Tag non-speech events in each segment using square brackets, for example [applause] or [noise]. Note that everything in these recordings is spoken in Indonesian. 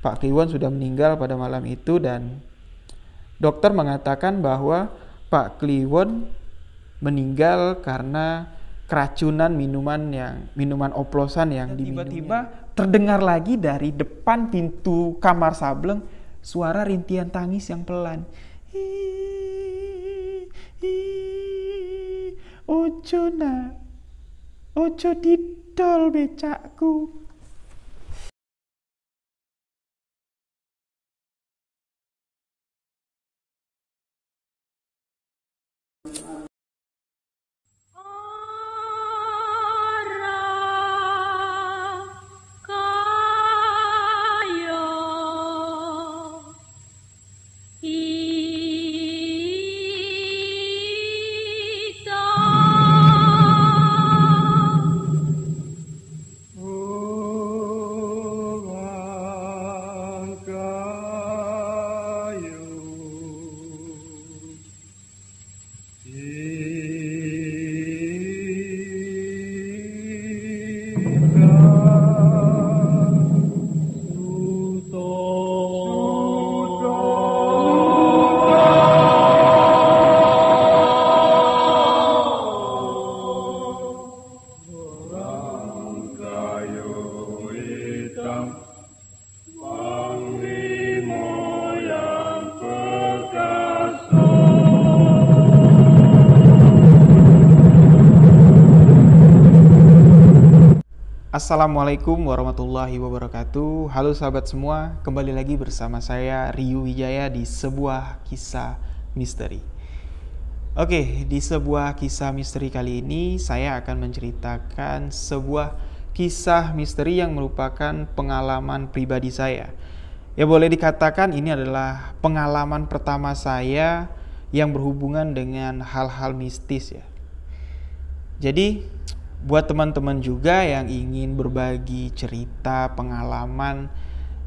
Pak Kliwon sudah meninggal pada malam itu dan dokter mengatakan bahwa Pak Kliwon meninggal karena keracunan minuman yang minuman oplosan yang tiba-tiba terdengar lagi dari depan pintu kamar Sableng suara rintian tangis yang pelan. Ojo nak, ojo didol becakku. Assalamualaikum warahmatullahi wabarakatuh. Halo sahabat semua, kembali lagi bersama saya Ryu Wijaya di sebuah kisah misteri. Oke, di sebuah kisah misteri kali ini saya akan menceritakan sebuah kisah misteri yang merupakan pengalaman pribadi saya. Ya boleh dikatakan ini adalah pengalaman pertama saya yang berhubungan dengan hal-hal mistis ya. Jadi buat teman-teman juga yang ingin berbagi cerita pengalaman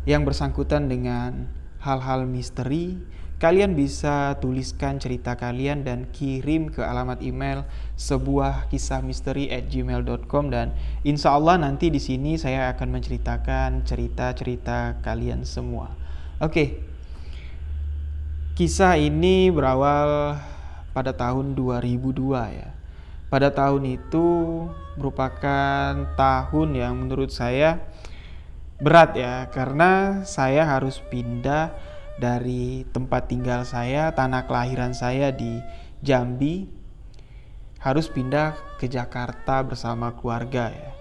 yang bersangkutan dengan hal-hal misteri, kalian bisa tuliskan cerita kalian dan kirim ke alamat email sebuah kisah misteri at gmail.com dan insya Allah nanti di sini saya akan menceritakan cerita-cerita kalian semua. Oke, kisah ini berawal pada tahun 2002 ya pada tahun itu merupakan tahun yang menurut saya berat ya karena saya harus pindah dari tempat tinggal saya, tanah kelahiran saya di Jambi harus pindah ke Jakarta bersama keluarga ya.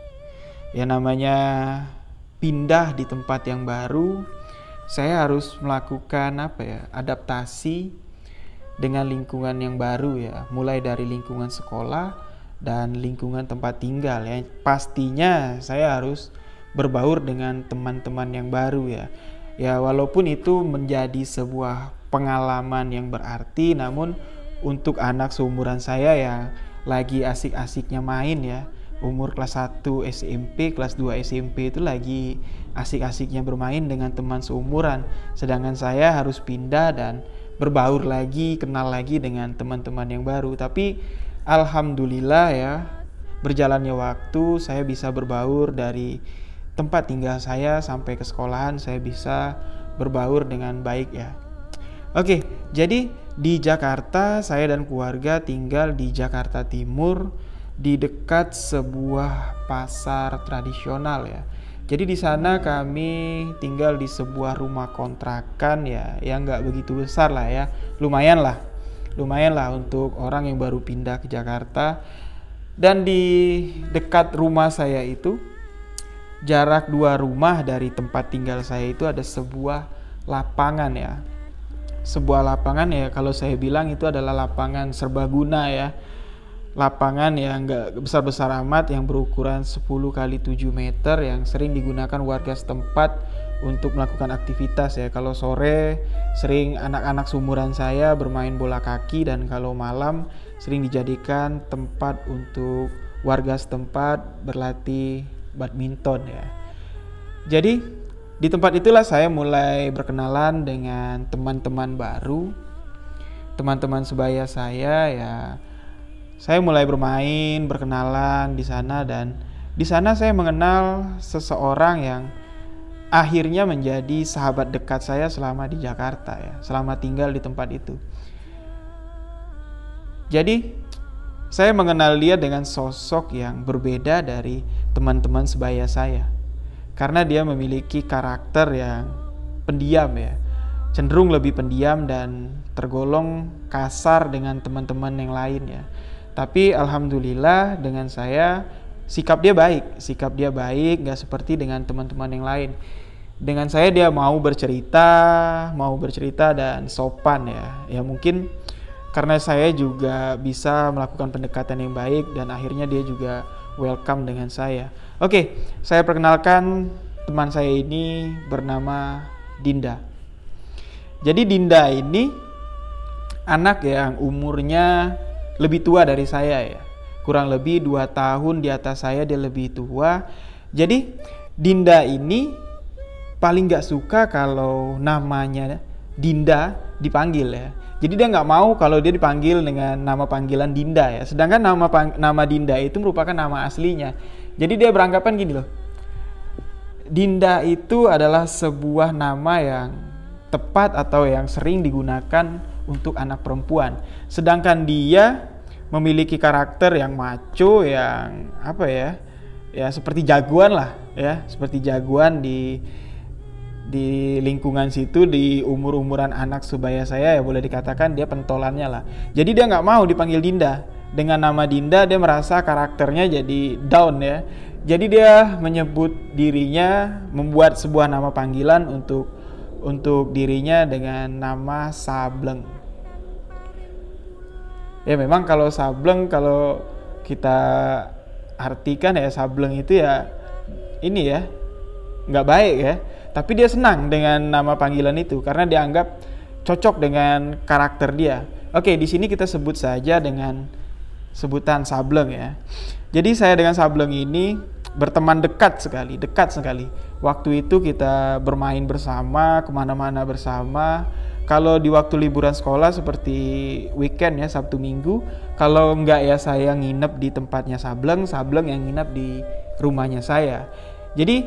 Ya namanya pindah di tempat yang baru, saya harus melakukan apa ya? adaptasi dengan lingkungan yang baru ya, mulai dari lingkungan sekolah dan lingkungan tempat tinggal ya. Pastinya saya harus berbaur dengan teman-teman yang baru ya. Ya walaupun itu menjadi sebuah pengalaman yang berarti namun untuk anak seumuran saya yang lagi asik-asiknya main ya umur kelas 1 SMP, kelas 2 SMP itu lagi asik-asiknya bermain dengan teman seumuran sedangkan saya harus pindah dan berbaur lagi, kenal lagi dengan teman-teman yang baru. Tapi alhamdulillah ya, berjalannya waktu saya bisa berbaur dari tempat tinggal saya sampai ke sekolahan saya bisa berbaur dengan baik ya. Oke, jadi di Jakarta saya dan keluarga tinggal di Jakarta Timur di dekat sebuah pasar tradisional ya. Jadi di sana kami tinggal di sebuah rumah kontrakan ya, yang nggak begitu besar lah ya, lumayan lah, lumayan lah untuk orang yang baru pindah ke Jakarta. Dan di dekat rumah saya itu, jarak dua rumah dari tempat tinggal saya itu ada sebuah lapangan ya. Sebuah lapangan ya, kalau saya bilang itu adalah lapangan serbaguna ya lapangan yang enggak besar-besar amat yang berukuran 10 kali 7 meter yang sering digunakan warga setempat untuk melakukan aktivitas ya. Kalau sore sering anak-anak sumuran saya bermain bola kaki dan kalau malam sering dijadikan tempat untuk warga setempat berlatih badminton ya. Jadi di tempat itulah saya mulai berkenalan dengan teman-teman baru. Teman-teman sebaya saya ya saya mulai bermain, berkenalan di sana dan di sana saya mengenal seseorang yang akhirnya menjadi sahabat dekat saya selama di Jakarta ya, selama tinggal di tempat itu. Jadi saya mengenal dia dengan sosok yang berbeda dari teman-teman sebaya saya. Karena dia memiliki karakter yang pendiam ya. Cenderung lebih pendiam dan tergolong kasar dengan teman-teman yang lain ya. Tapi alhamdulillah dengan saya sikap dia baik, sikap dia baik, nggak seperti dengan teman-teman yang lain. Dengan saya dia mau bercerita, mau bercerita dan sopan ya. Ya mungkin karena saya juga bisa melakukan pendekatan yang baik dan akhirnya dia juga welcome dengan saya. Oke, saya perkenalkan teman saya ini bernama Dinda. Jadi Dinda ini anak yang umurnya lebih tua dari saya ya. Kurang lebih dua tahun di atas saya dia lebih tua. Jadi Dinda ini paling gak suka kalau namanya Dinda dipanggil ya jadi dia nggak mau kalau dia dipanggil dengan nama panggilan Dinda ya. Sedangkan nama nama Dinda itu merupakan nama aslinya. Jadi dia beranggapan gini loh. Dinda itu adalah sebuah nama yang tepat atau yang sering digunakan untuk anak perempuan. Sedangkan dia memiliki karakter yang maco yang apa ya? Ya seperti jagoan lah ya, seperti jagoan di di lingkungan situ di umur umuran anak sebaya saya ya boleh dikatakan dia pentolannya lah. Jadi dia nggak mau dipanggil Dinda. Dengan nama Dinda dia merasa karakternya jadi down ya. Jadi dia menyebut dirinya membuat sebuah nama panggilan untuk untuk dirinya dengan nama Sableng ya memang kalau Sableng kalau kita artikan ya Sableng itu ya ini ya nggak baik ya tapi dia senang dengan nama panggilan itu karena dianggap cocok dengan karakter dia. Oke, di sini kita sebut saja dengan sebutan Sableng ya. Jadi saya dengan Sableng ini berteman dekat sekali, dekat sekali. Waktu itu kita bermain bersama, ke mana-mana bersama. Kalau di waktu liburan sekolah seperti weekend ya Sabtu Minggu, kalau enggak ya saya nginep di tempatnya Sableng, Sableng yang nginep di rumahnya saya. Jadi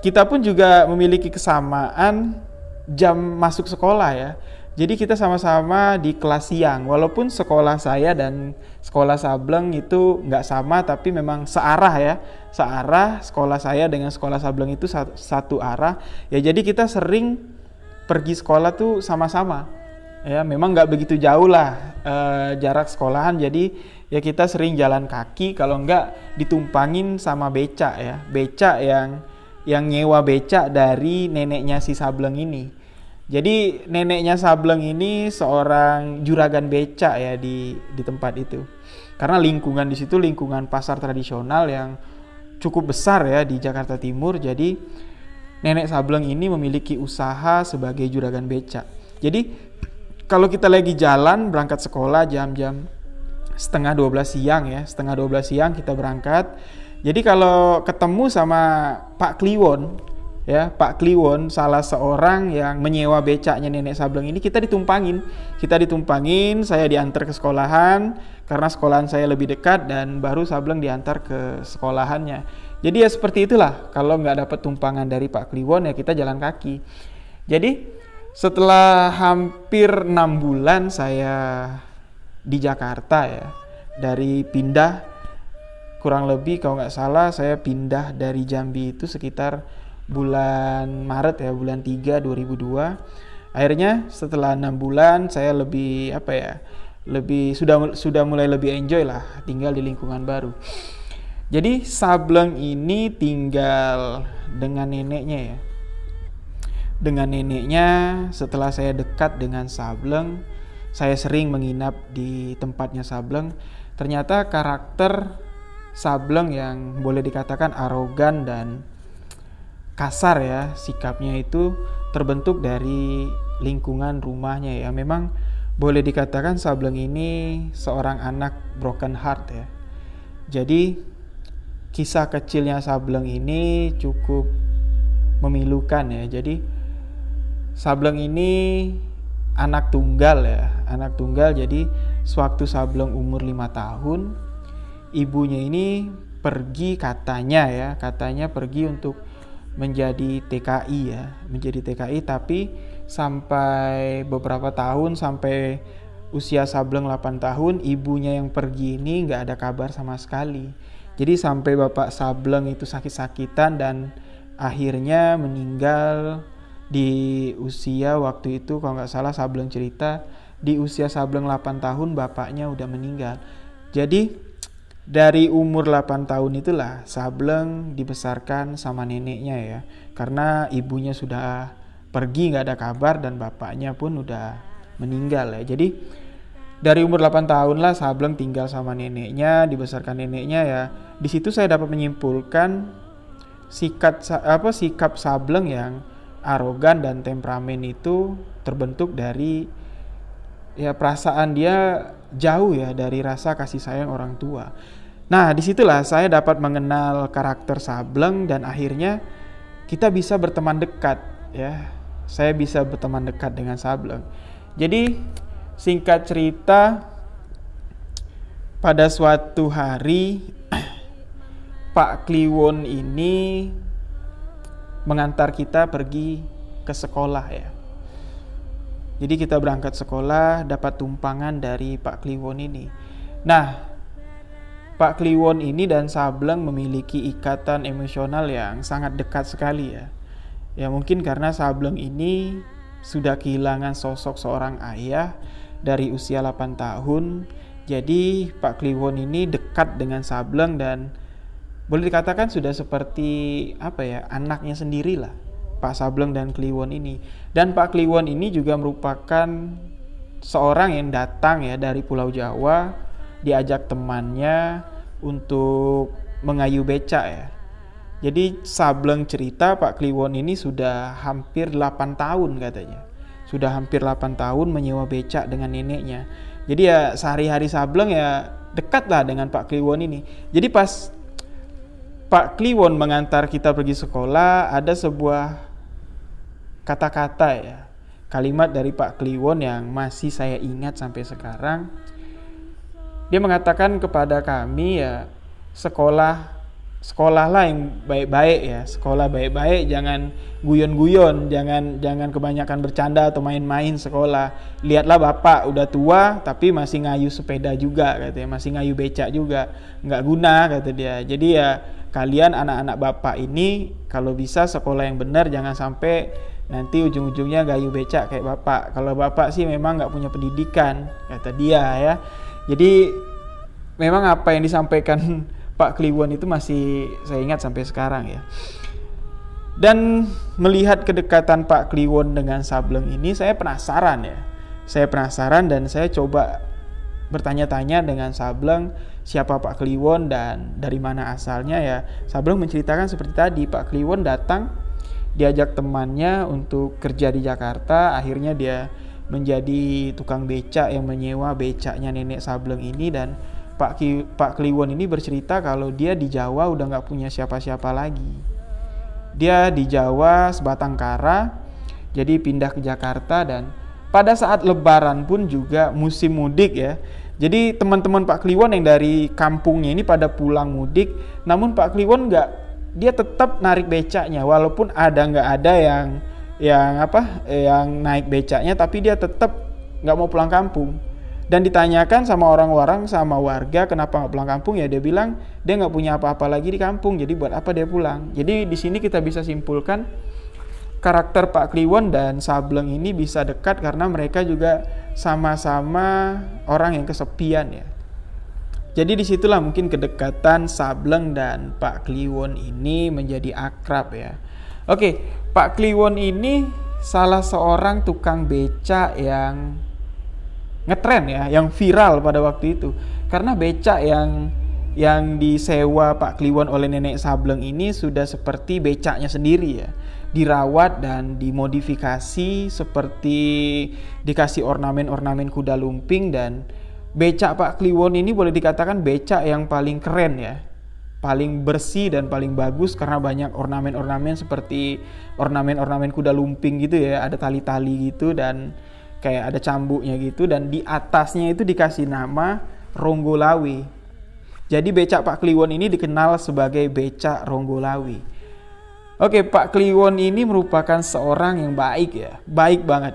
kita pun juga memiliki kesamaan jam masuk sekolah ya. Jadi kita sama-sama di kelas siang. Walaupun sekolah saya dan sekolah Sableng itu nggak sama, tapi memang searah ya. Searah sekolah saya dengan sekolah Sableng itu satu, satu arah. Ya jadi kita sering pergi sekolah tuh sama-sama. Ya memang nggak begitu jauh lah e, jarak sekolahan. Jadi ya kita sering jalan kaki. Kalau nggak ditumpangin sama becak ya. Becak yang yang nyewa becak dari neneknya si Sableng ini. Jadi neneknya Sableng ini seorang juragan becak ya di di tempat itu. Karena lingkungan di situ lingkungan pasar tradisional yang cukup besar ya di Jakarta Timur. Jadi nenek Sableng ini memiliki usaha sebagai juragan becak. Jadi kalau kita lagi jalan berangkat sekolah jam-jam setengah 12 siang ya, setengah 12 siang kita berangkat jadi kalau ketemu sama Pak Kliwon, ya Pak Kliwon salah seorang yang menyewa becaknya nenek Sableng ini kita ditumpangin, kita ditumpangin, saya diantar ke sekolahan karena sekolahan saya lebih dekat dan baru Sableng diantar ke sekolahannya. Jadi ya seperti itulah. Kalau nggak dapat tumpangan dari Pak Kliwon ya kita jalan kaki. Jadi setelah hampir enam bulan saya di Jakarta ya dari pindah kurang lebih kalau nggak salah saya pindah dari Jambi itu sekitar bulan Maret ya bulan 3 2002 akhirnya setelah enam bulan saya lebih apa ya lebih sudah sudah mulai lebih enjoy lah tinggal di lingkungan baru jadi Sableng ini tinggal dengan neneknya ya. Dengan neneknya setelah saya dekat dengan Sableng saya sering menginap di tempatnya Sableng. Ternyata karakter Sableng yang boleh dikatakan arogan dan kasar ya sikapnya itu terbentuk dari lingkungan rumahnya ya. Memang boleh dikatakan Sableng ini seorang anak broken heart ya. Jadi kisah kecilnya Sableng ini cukup memilukan ya. Jadi Sableng ini anak tunggal ya anak tunggal. Jadi sewaktu Sableng umur lima tahun ibunya ini pergi katanya ya katanya pergi untuk menjadi TKI ya, menjadi TKI tapi sampai beberapa tahun sampai usia Sableng 8 tahun ibunya yang pergi ini nggak ada kabar sama sekali. Jadi sampai bapak Sableng itu sakit-sakitan dan akhirnya meninggal di usia waktu itu kalau nggak salah Sableng cerita di usia Sableng 8 tahun bapaknya udah meninggal. Jadi dari umur 8 tahun itulah Sableng dibesarkan sama neneknya ya. Karena ibunya sudah pergi nggak ada kabar dan bapaknya pun udah meninggal ya. Jadi dari umur 8 tahun lah Sableng tinggal sama neneknya, dibesarkan neneknya ya. Di situ saya dapat menyimpulkan sikap apa sikap Sableng yang arogan dan temperamen itu terbentuk dari ya perasaan dia jauh ya dari rasa kasih sayang orang tua. Nah, di situlah saya dapat mengenal karakter Sableng dan akhirnya kita bisa berteman dekat ya. Saya bisa berteman dekat dengan Sableng. Jadi singkat cerita pada suatu hari [clears throat] Pak Kliwon ini mengantar kita pergi ke sekolah ya. Jadi kita berangkat sekolah dapat tumpangan dari Pak Kliwon ini. Nah, Pak Kliwon ini dan Sableng memiliki ikatan emosional yang sangat dekat sekali ya. Ya mungkin karena Sableng ini sudah kehilangan sosok seorang ayah dari usia 8 tahun. Jadi Pak Kliwon ini dekat dengan Sableng dan boleh dikatakan sudah seperti apa ya anaknya sendiri lah Pak Sableng dan Kliwon ini. Dan Pak Kliwon ini juga merupakan seorang yang datang ya dari Pulau Jawa, diajak temannya untuk mengayu becak ya. Jadi Sableng cerita Pak Kliwon ini sudah hampir 8 tahun katanya. Sudah hampir 8 tahun menyewa becak dengan neneknya. Jadi ya sehari-hari Sableng ya dekat lah dengan Pak Kliwon ini. Jadi pas Pak Kliwon mengantar kita pergi sekolah, ada sebuah kata-kata ya kalimat dari Pak Kliwon yang masih saya ingat sampai sekarang dia mengatakan kepada kami ya sekolah sekolahlah yang baik-baik ya. Sekolah baik-baik jangan guyon-guyon jangan jangan kebanyakan bercanda atau main-main sekolah. Lihatlah bapak udah tua tapi masih ngayu sepeda juga katanya masih ngayu becak juga. Nggak guna kata dia. Jadi ya kalian anak-anak bapak ini kalau bisa sekolah yang benar jangan sampai nanti ujung-ujungnya gayu becak kayak bapak. Kalau bapak sih memang nggak punya pendidikan kata dia ya. Jadi memang apa yang disampaikan Pak Kliwon itu masih saya ingat sampai sekarang ya. Dan melihat kedekatan Pak Kliwon dengan Sableng ini saya penasaran ya. Saya penasaran dan saya coba bertanya-tanya dengan Sableng siapa Pak Kliwon dan dari mana asalnya ya. Sableng menceritakan seperti tadi Pak Kliwon datang diajak temannya untuk kerja di Jakarta akhirnya dia menjadi tukang becak yang menyewa becaknya nenek Sableng ini dan Pak Ki, Pak Kliwon ini bercerita kalau dia di Jawa udah nggak punya siapa-siapa lagi. Dia di Jawa sebatang kara jadi pindah ke Jakarta dan pada saat Lebaran pun juga musim mudik ya. Jadi teman-teman Pak Kliwon yang dari kampungnya ini pada pulang mudik namun Pak Kliwon nggak dia tetap narik becaknya walaupun ada nggak ada yang yang apa yang naik becaknya tapi dia tetap nggak mau pulang kampung dan ditanyakan sama orang-orang sama warga kenapa nggak pulang kampung? Ya dia bilang dia nggak punya apa-apa lagi di kampung jadi buat apa dia pulang? Jadi di sini kita bisa simpulkan karakter Pak Kliwon dan Sableng ini bisa dekat karena mereka juga sama-sama orang yang kesepian ya. Jadi di situlah mungkin kedekatan Sableng dan Pak Kliwon ini menjadi akrab ya. Oke, Pak Kliwon ini salah seorang tukang beca yang ngetren ya, yang viral pada waktu itu. Karena beca yang yang disewa Pak Kliwon oleh nenek Sableng ini sudah seperti becaknya sendiri ya. Dirawat dan dimodifikasi seperti dikasih ornamen-ornamen kuda lumping dan becak Pak Kliwon ini boleh dikatakan becak yang paling keren ya paling bersih dan paling bagus karena banyak ornamen-ornamen seperti ornamen-ornamen kuda lumping gitu ya ada tali-tali gitu dan kayak ada cambuknya gitu dan di atasnya itu dikasih nama Ronggolawi jadi becak Pak Kliwon ini dikenal sebagai becak Ronggolawi Oke, Pak Kliwon ini merupakan seorang yang baik ya, baik banget.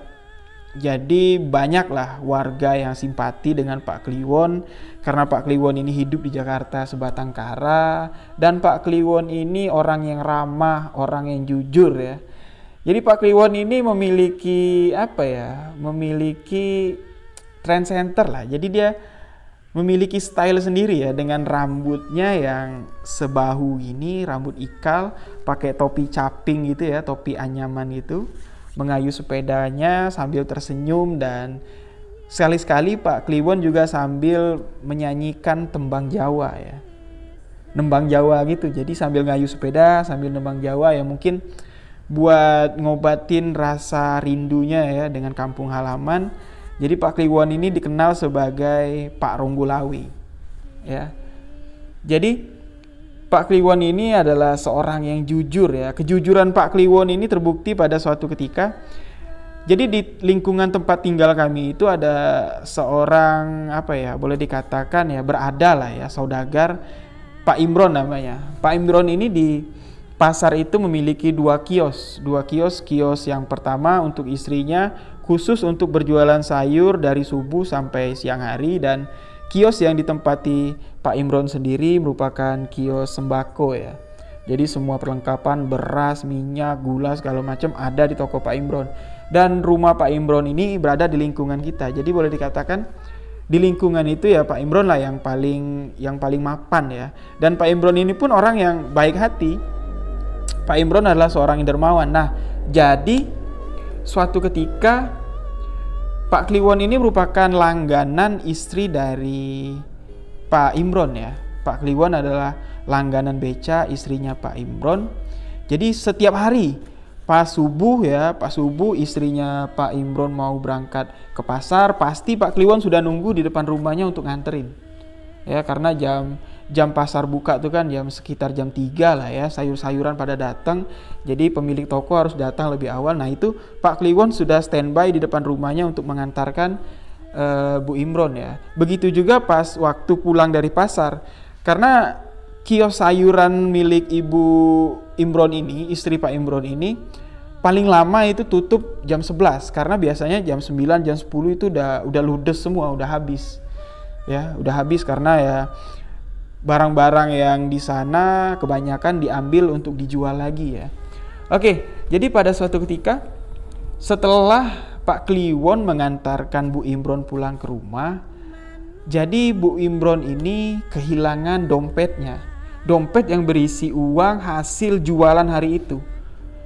Jadi banyaklah warga yang simpati dengan Pak Kliwon karena Pak Kliwon ini hidup di Jakarta sebatang kara dan Pak Kliwon ini orang yang ramah, orang yang jujur ya. Jadi Pak Kliwon ini memiliki apa ya? Memiliki trend center lah. Jadi dia memiliki style sendiri ya dengan rambutnya yang sebahu ini rambut ikal pakai topi caping gitu ya topi anyaman gitu mengayu sepedanya sambil tersenyum dan sekali-sekali Pak Kliwon juga sambil menyanyikan tembang Jawa ya nembang Jawa gitu jadi sambil ngayu sepeda sambil nembang Jawa ya mungkin buat ngobatin rasa rindunya ya dengan kampung halaman jadi Pak Kliwon ini dikenal sebagai Pak Ronggolawi. Ya. Jadi Pak Kliwon ini adalah seorang yang jujur ya. Kejujuran Pak Kliwon ini terbukti pada suatu ketika. Jadi di lingkungan tempat tinggal kami itu ada seorang apa ya, boleh dikatakan ya berada lah ya, saudagar Pak Imron namanya. Pak Imron ini di pasar itu memiliki dua kios, dua kios, kios yang pertama untuk istrinya khusus untuk berjualan sayur dari subuh sampai siang hari dan kios yang ditempati Pak Imron sendiri merupakan kios sembako ya. Jadi semua perlengkapan beras, minyak, gula segala macam ada di toko Pak Imron. Dan rumah Pak Imron ini berada di lingkungan kita. Jadi boleh dikatakan di lingkungan itu ya Pak Imron lah yang paling yang paling mapan ya. Dan Pak Imron ini pun orang yang baik hati. Pak Imron adalah seorang yang dermawan. Nah, jadi suatu ketika Pak Kliwon ini merupakan langganan istri dari Pak Imron ya. Pak Kliwon adalah langganan beca istrinya Pak Imron. Jadi setiap hari pas subuh ya, pas subuh istrinya Pak Imron mau berangkat ke pasar, pasti Pak Kliwon sudah nunggu di depan rumahnya untuk nganterin. Ya, karena jam jam pasar buka tuh kan jam sekitar jam 3 lah ya sayur-sayuran pada datang. Jadi pemilik toko harus datang lebih awal. Nah itu Pak Kliwon sudah standby di depan rumahnya untuk mengantarkan uh, Bu Imron ya. Begitu juga pas waktu pulang dari pasar karena kios sayuran milik Ibu Imron ini istri Pak Imron ini paling lama itu tutup jam 11 karena biasanya jam 9 jam 10 itu udah udah ludes semua udah habis. Ya udah habis karena ya barang-barang yang di sana kebanyakan diambil untuk dijual lagi ya. Oke, jadi pada suatu ketika setelah Pak Kliwon mengantarkan Bu Imron pulang ke rumah, jadi Bu Imron ini kehilangan dompetnya. Dompet yang berisi uang hasil jualan hari itu.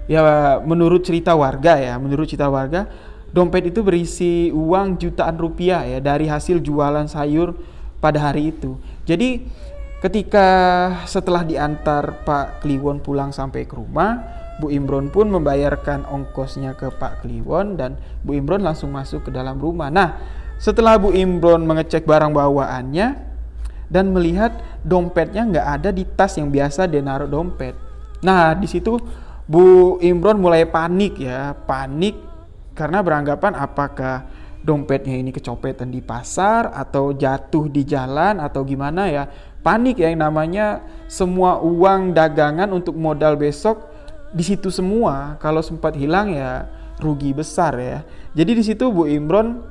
Ya menurut cerita warga ya, menurut cerita warga, dompet itu berisi uang jutaan rupiah ya dari hasil jualan sayur pada hari itu. Jadi Ketika setelah diantar Pak Kliwon pulang sampai ke rumah, Bu Imron pun membayarkan ongkosnya ke Pak Kliwon dan Bu Imron langsung masuk ke dalam rumah. Nah, setelah Bu Imron mengecek barang bawaannya dan melihat dompetnya nggak ada di tas yang biasa dia naruh dompet. Nah, di situ Bu Imron mulai panik ya, panik karena beranggapan apakah dompetnya ini kecopetan di pasar atau jatuh di jalan atau gimana ya panik ya yang namanya semua uang dagangan untuk modal besok di situ semua. Kalau sempat hilang ya rugi besar ya. Jadi di situ Bu Imron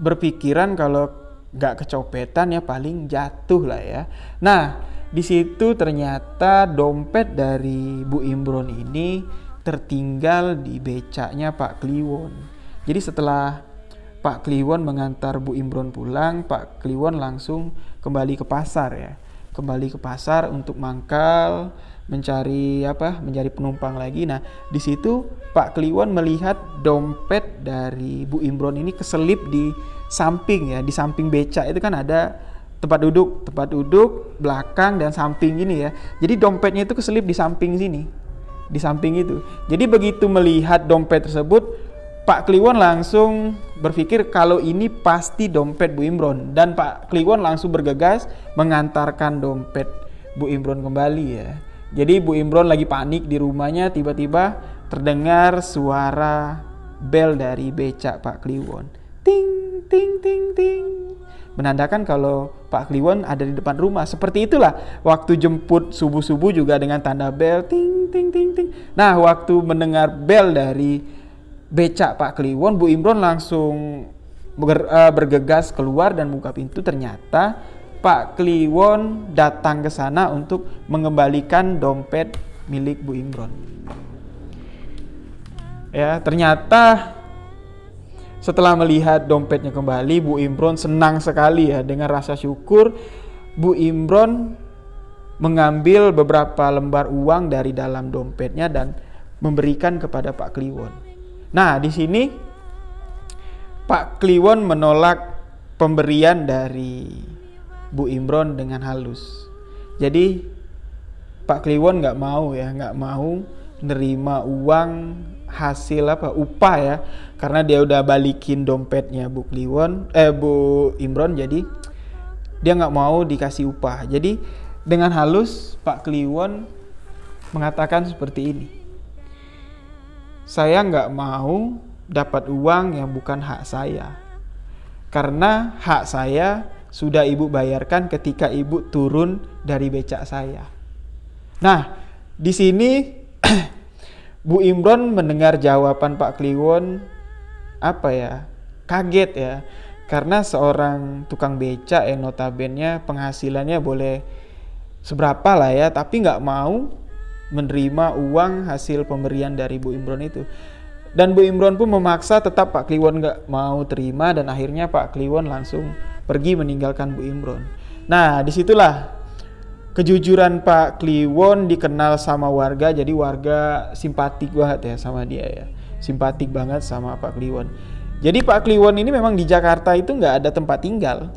berpikiran kalau nggak kecopetan ya paling jatuh lah ya. Nah di situ ternyata dompet dari Bu Imron ini tertinggal di becaknya Pak Kliwon. Jadi setelah Pak Kliwon mengantar Bu Imron pulang, Pak Kliwon langsung kembali ke pasar ya. Kembali ke pasar untuk mangkal, mencari apa? Mencari penumpang lagi. Nah, di situ Pak Kliwon melihat dompet dari Bu Imron ini keselip di samping ya, di samping beca itu kan ada tempat duduk, tempat duduk, belakang dan samping gini ya. Jadi dompetnya itu keselip di samping sini. Di samping itu. Jadi begitu melihat dompet tersebut, Pak Kliwon langsung berpikir kalau ini pasti dompet Bu Imron dan Pak Kliwon langsung bergegas mengantarkan dompet Bu Imron kembali ya. Jadi Bu Imron lagi panik di rumahnya tiba-tiba terdengar suara bel dari becak Pak Kliwon. Ting ting ting ting. Menandakan kalau Pak Kliwon ada di depan rumah. Seperti itulah waktu jemput subuh-subuh juga dengan tanda bel ting ting ting ting. Nah, waktu mendengar bel dari becak Pak Kliwon, Bu Imron langsung ber, uh, bergegas keluar dan buka pintu. Ternyata Pak Kliwon datang ke sana untuk mengembalikan dompet milik Bu Imron. Ya, ternyata setelah melihat dompetnya kembali, Bu Imron senang sekali ya dengan rasa syukur. Bu Imron mengambil beberapa lembar uang dari dalam dompetnya dan memberikan kepada Pak Kliwon. Nah, di sini Pak Kliwon menolak pemberian dari Bu Imron dengan halus. Jadi Pak Kliwon nggak mau ya, nggak mau nerima uang hasil apa upah ya. Karena dia udah balikin dompetnya Bu Kliwon eh Bu Imron jadi dia nggak mau dikasih upah. Jadi dengan halus Pak Kliwon mengatakan seperti ini saya nggak mau dapat uang yang bukan hak saya. Karena hak saya sudah ibu bayarkan ketika ibu turun dari becak saya. Nah di sini [clears throat] Bu Imron mendengar jawaban Pak Kliwon apa ya kaget ya. Karena seorang tukang beca yang notabene penghasilannya boleh seberapa lah ya tapi nggak mau menerima uang hasil pemberian dari Bu Imron itu. Dan Bu Imron pun memaksa tetap Pak Kliwon nggak mau terima dan akhirnya Pak Kliwon langsung pergi meninggalkan Bu Imron. Nah di situlah kejujuran Pak Kliwon dikenal sama warga jadi warga simpatik banget ya sama dia ya. Simpatik banget sama Pak Kliwon. Jadi Pak Kliwon ini memang di Jakarta itu nggak ada tempat tinggal.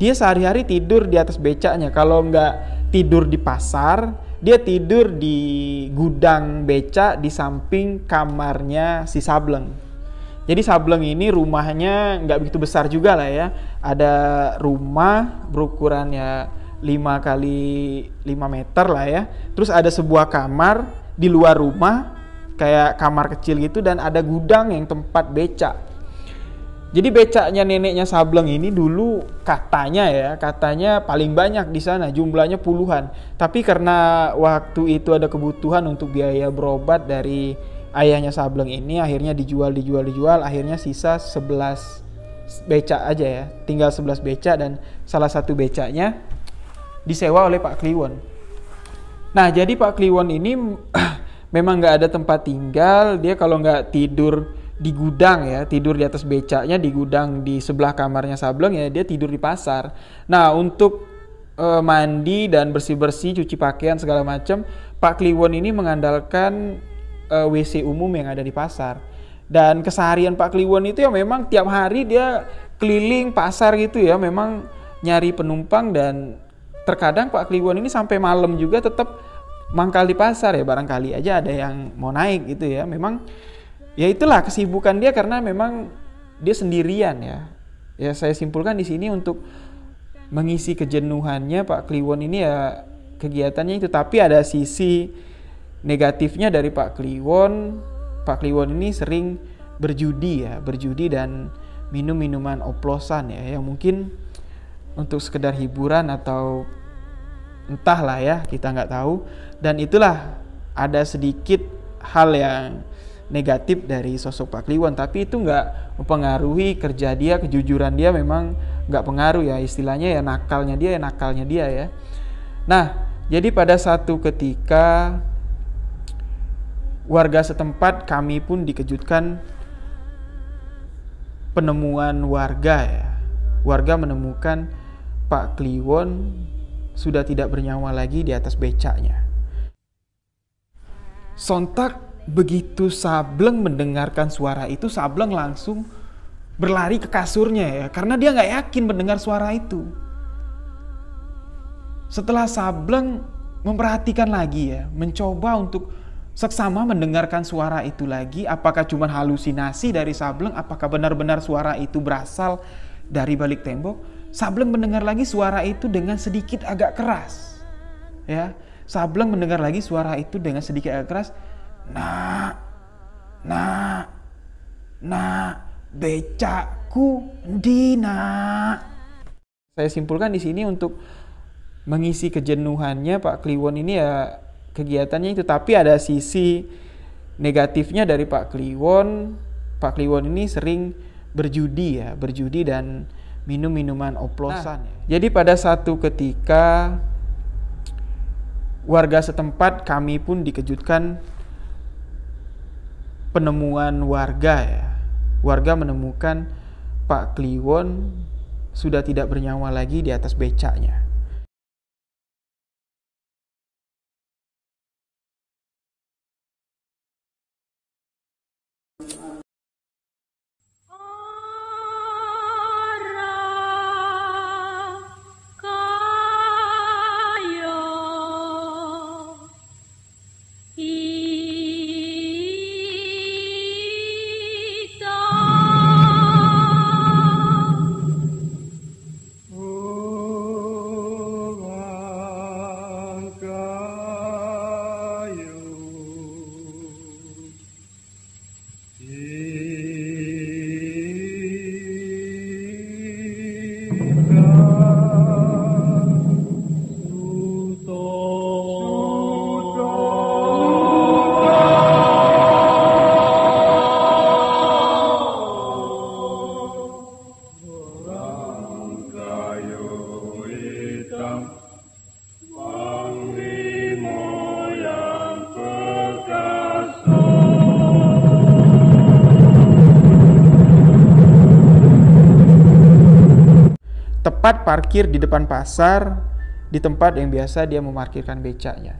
Dia sehari-hari tidur di atas becaknya. Kalau nggak tidur di pasar dia tidur di gudang becak di samping kamarnya si Sableng jadi Sableng ini rumahnya nggak begitu besar juga lah ya ada rumah berukurannya 5 kali 5 meter lah ya. Terus ada sebuah kamar di luar rumah kayak kamar kecil gitu dan ada gudang yang tempat becak. Jadi becaknya neneknya Sableng ini dulu katanya ya, katanya paling banyak di sana, jumlahnya puluhan. Tapi karena waktu itu ada kebutuhan untuk biaya berobat dari ayahnya Sableng ini, akhirnya dijual, dijual, dijual, akhirnya sisa 11 becak aja ya. Tinggal 11 becak dan salah satu becaknya disewa oleh Pak Kliwon. Nah, jadi Pak Kliwon ini [clears throat] memang nggak ada tempat tinggal. Dia kalau nggak tidur di gudang ya, tidur di atas becaknya di gudang di sebelah kamarnya Sableng ya, dia tidur di pasar. Nah, untuk e, mandi dan bersih-bersih, cuci pakaian segala macam, Pak Kliwon ini mengandalkan e, eh, WC umum yang ada di pasar. Dan keseharian Pak Kliwon itu ya memang tiap hari dia keliling pasar gitu ya, memang nyari penumpang dan terkadang Pak Kliwon ini sampai malam juga tetap mangkal di pasar ya barangkali aja ada yang mau naik gitu ya memang ya itulah kesibukan dia karena memang dia sendirian ya. Ya saya simpulkan di sini untuk mengisi kejenuhannya Pak Kliwon ini ya kegiatannya itu. Tapi ada sisi negatifnya dari Pak Kliwon. Pak Kliwon ini sering berjudi ya berjudi dan minum minuman oplosan ya yang mungkin untuk sekedar hiburan atau entahlah ya kita nggak tahu. Dan itulah ada sedikit hal yang negatif dari sosok Pak Kliwon tapi itu nggak mempengaruhi kerja dia kejujuran dia memang nggak pengaruh ya. Istilahnya ya nakalnya dia ya nakalnya dia ya. Nah jadi pada satu ketika warga setempat kami pun dikejutkan penemuan warga ya. Warga menemukan Pak Kliwon sudah tidak bernyawa lagi di atas becaknya. Sontak begitu Sableng mendengarkan suara itu, Sableng langsung berlari ke kasurnya ya, karena dia nggak yakin mendengar suara itu. Setelah Sableng memperhatikan lagi ya, mencoba untuk seksama mendengarkan suara itu lagi, apakah cuma halusinasi dari Sableng, apakah benar-benar suara itu berasal dari balik tembok? Sableng mendengar lagi suara itu dengan sedikit agak keras. Ya, Sableng mendengar lagi suara itu dengan sedikit agak keras. Nah, nah, nah, becakku di nak. Saya simpulkan di sini untuk mengisi kejenuhannya Pak Kliwon ini ya kegiatannya itu tapi ada sisi negatifnya dari Pak Kliwon Pak Kliwon ini sering berjudi ya berjudi dan minum minuman oplosan nah, ya. jadi pada satu ketika warga setempat kami pun dikejutkan penemuan warga ya. Warga menemukan Pak Kliwon sudah tidak bernyawa lagi di atas becaknya tepat parkir di depan pasar di tempat yang biasa dia memarkirkan becaknya.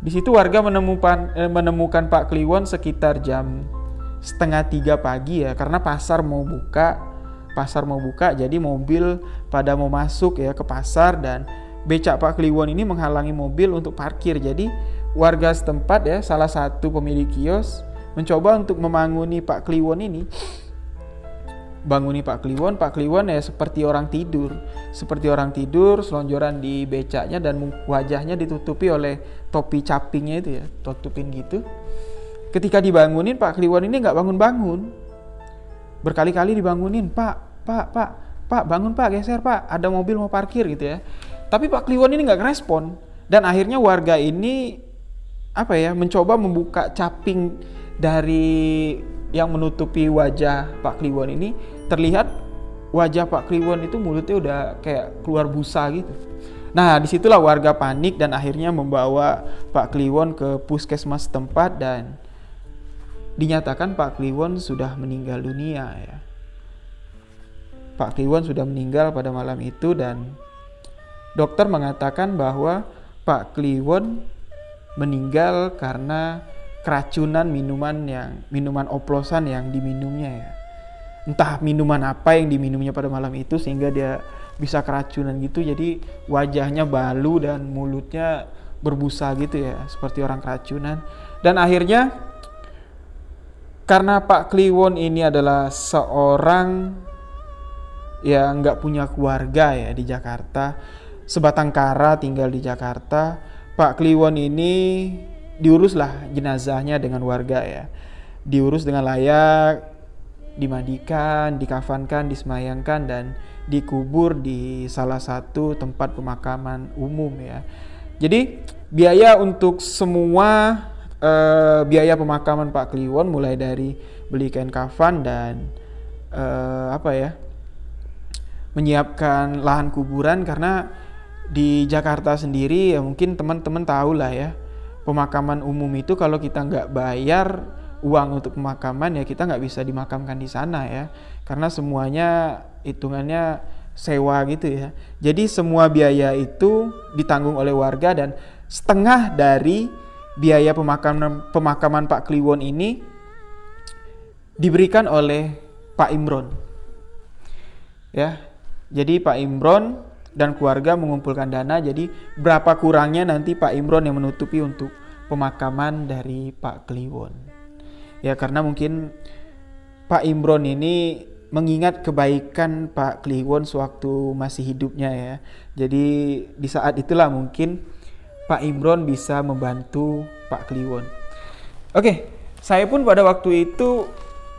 Di situ warga menemukan eh, menemukan Pak Kliwon sekitar jam setengah tiga pagi ya karena pasar mau buka pasar mau buka jadi mobil pada mau masuk ya ke pasar dan becak Pak Kliwon ini menghalangi mobil untuk parkir jadi warga setempat ya salah satu pemilik kios mencoba untuk memanguni Pak Kliwon ini banguni Pak Kliwon. Pak Kliwon ya seperti orang tidur, seperti orang tidur, selonjoran di becaknya dan wajahnya ditutupi oleh topi capingnya itu ya, tutupin gitu. Ketika dibangunin Pak Kliwon ini nggak bangun-bangun, berkali-kali dibangunin, Pak, Pak, Pak, Pak, bangun Pak, geser Pak, ada mobil mau parkir gitu ya. Tapi Pak Kliwon ini nggak respon dan akhirnya warga ini apa ya mencoba membuka caping dari yang menutupi wajah Pak Kliwon ini terlihat wajah Pak Kliwon itu mulutnya udah kayak keluar busa gitu. Nah di situlah warga panik dan akhirnya membawa Pak Kliwon ke puskesmas tempat dan dinyatakan Pak Kliwon sudah meninggal dunia ya. Pak Kliwon sudah meninggal pada malam itu dan dokter mengatakan bahwa Pak Kliwon meninggal karena keracunan minuman yang minuman oplosan yang diminumnya ya entah minuman apa yang diminumnya pada malam itu sehingga dia bisa keracunan gitu. Jadi wajahnya balu dan mulutnya berbusa gitu ya seperti orang keracunan. Dan akhirnya karena Pak Kliwon ini adalah seorang yang nggak punya keluarga ya di Jakarta sebatang kara tinggal di Jakarta Pak Kliwon ini diuruslah jenazahnya dengan warga ya. Diurus dengan layak dimandikan dikafankan disemayangkan dan dikubur di salah satu tempat pemakaman umum ya. Jadi biaya untuk semua uh, biaya pemakaman Pak Kliwon mulai dari beli kain kafan dan uh, apa ya menyiapkan lahan kuburan karena di Jakarta sendiri ya mungkin teman-teman tahu lah ya pemakaman umum itu kalau kita nggak bayar uang untuk pemakaman ya kita nggak bisa dimakamkan di sana ya. Karena semuanya hitungannya sewa gitu ya. Jadi semua biaya itu ditanggung oleh warga dan setengah dari biaya pemakaman pemakaman Pak Kliwon ini diberikan oleh Pak Imron. Ya jadi Pak Imron dan keluarga mengumpulkan dana jadi berapa kurangnya nanti Pak Imron yang menutupi untuk pemakaman dari Pak Kliwon ya karena mungkin Pak Imron ini mengingat kebaikan Pak Kliwon sewaktu masih hidupnya ya. Jadi di saat itulah mungkin Pak Imron bisa membantu Pak Kliwon. Oke saya pun pada waktu itu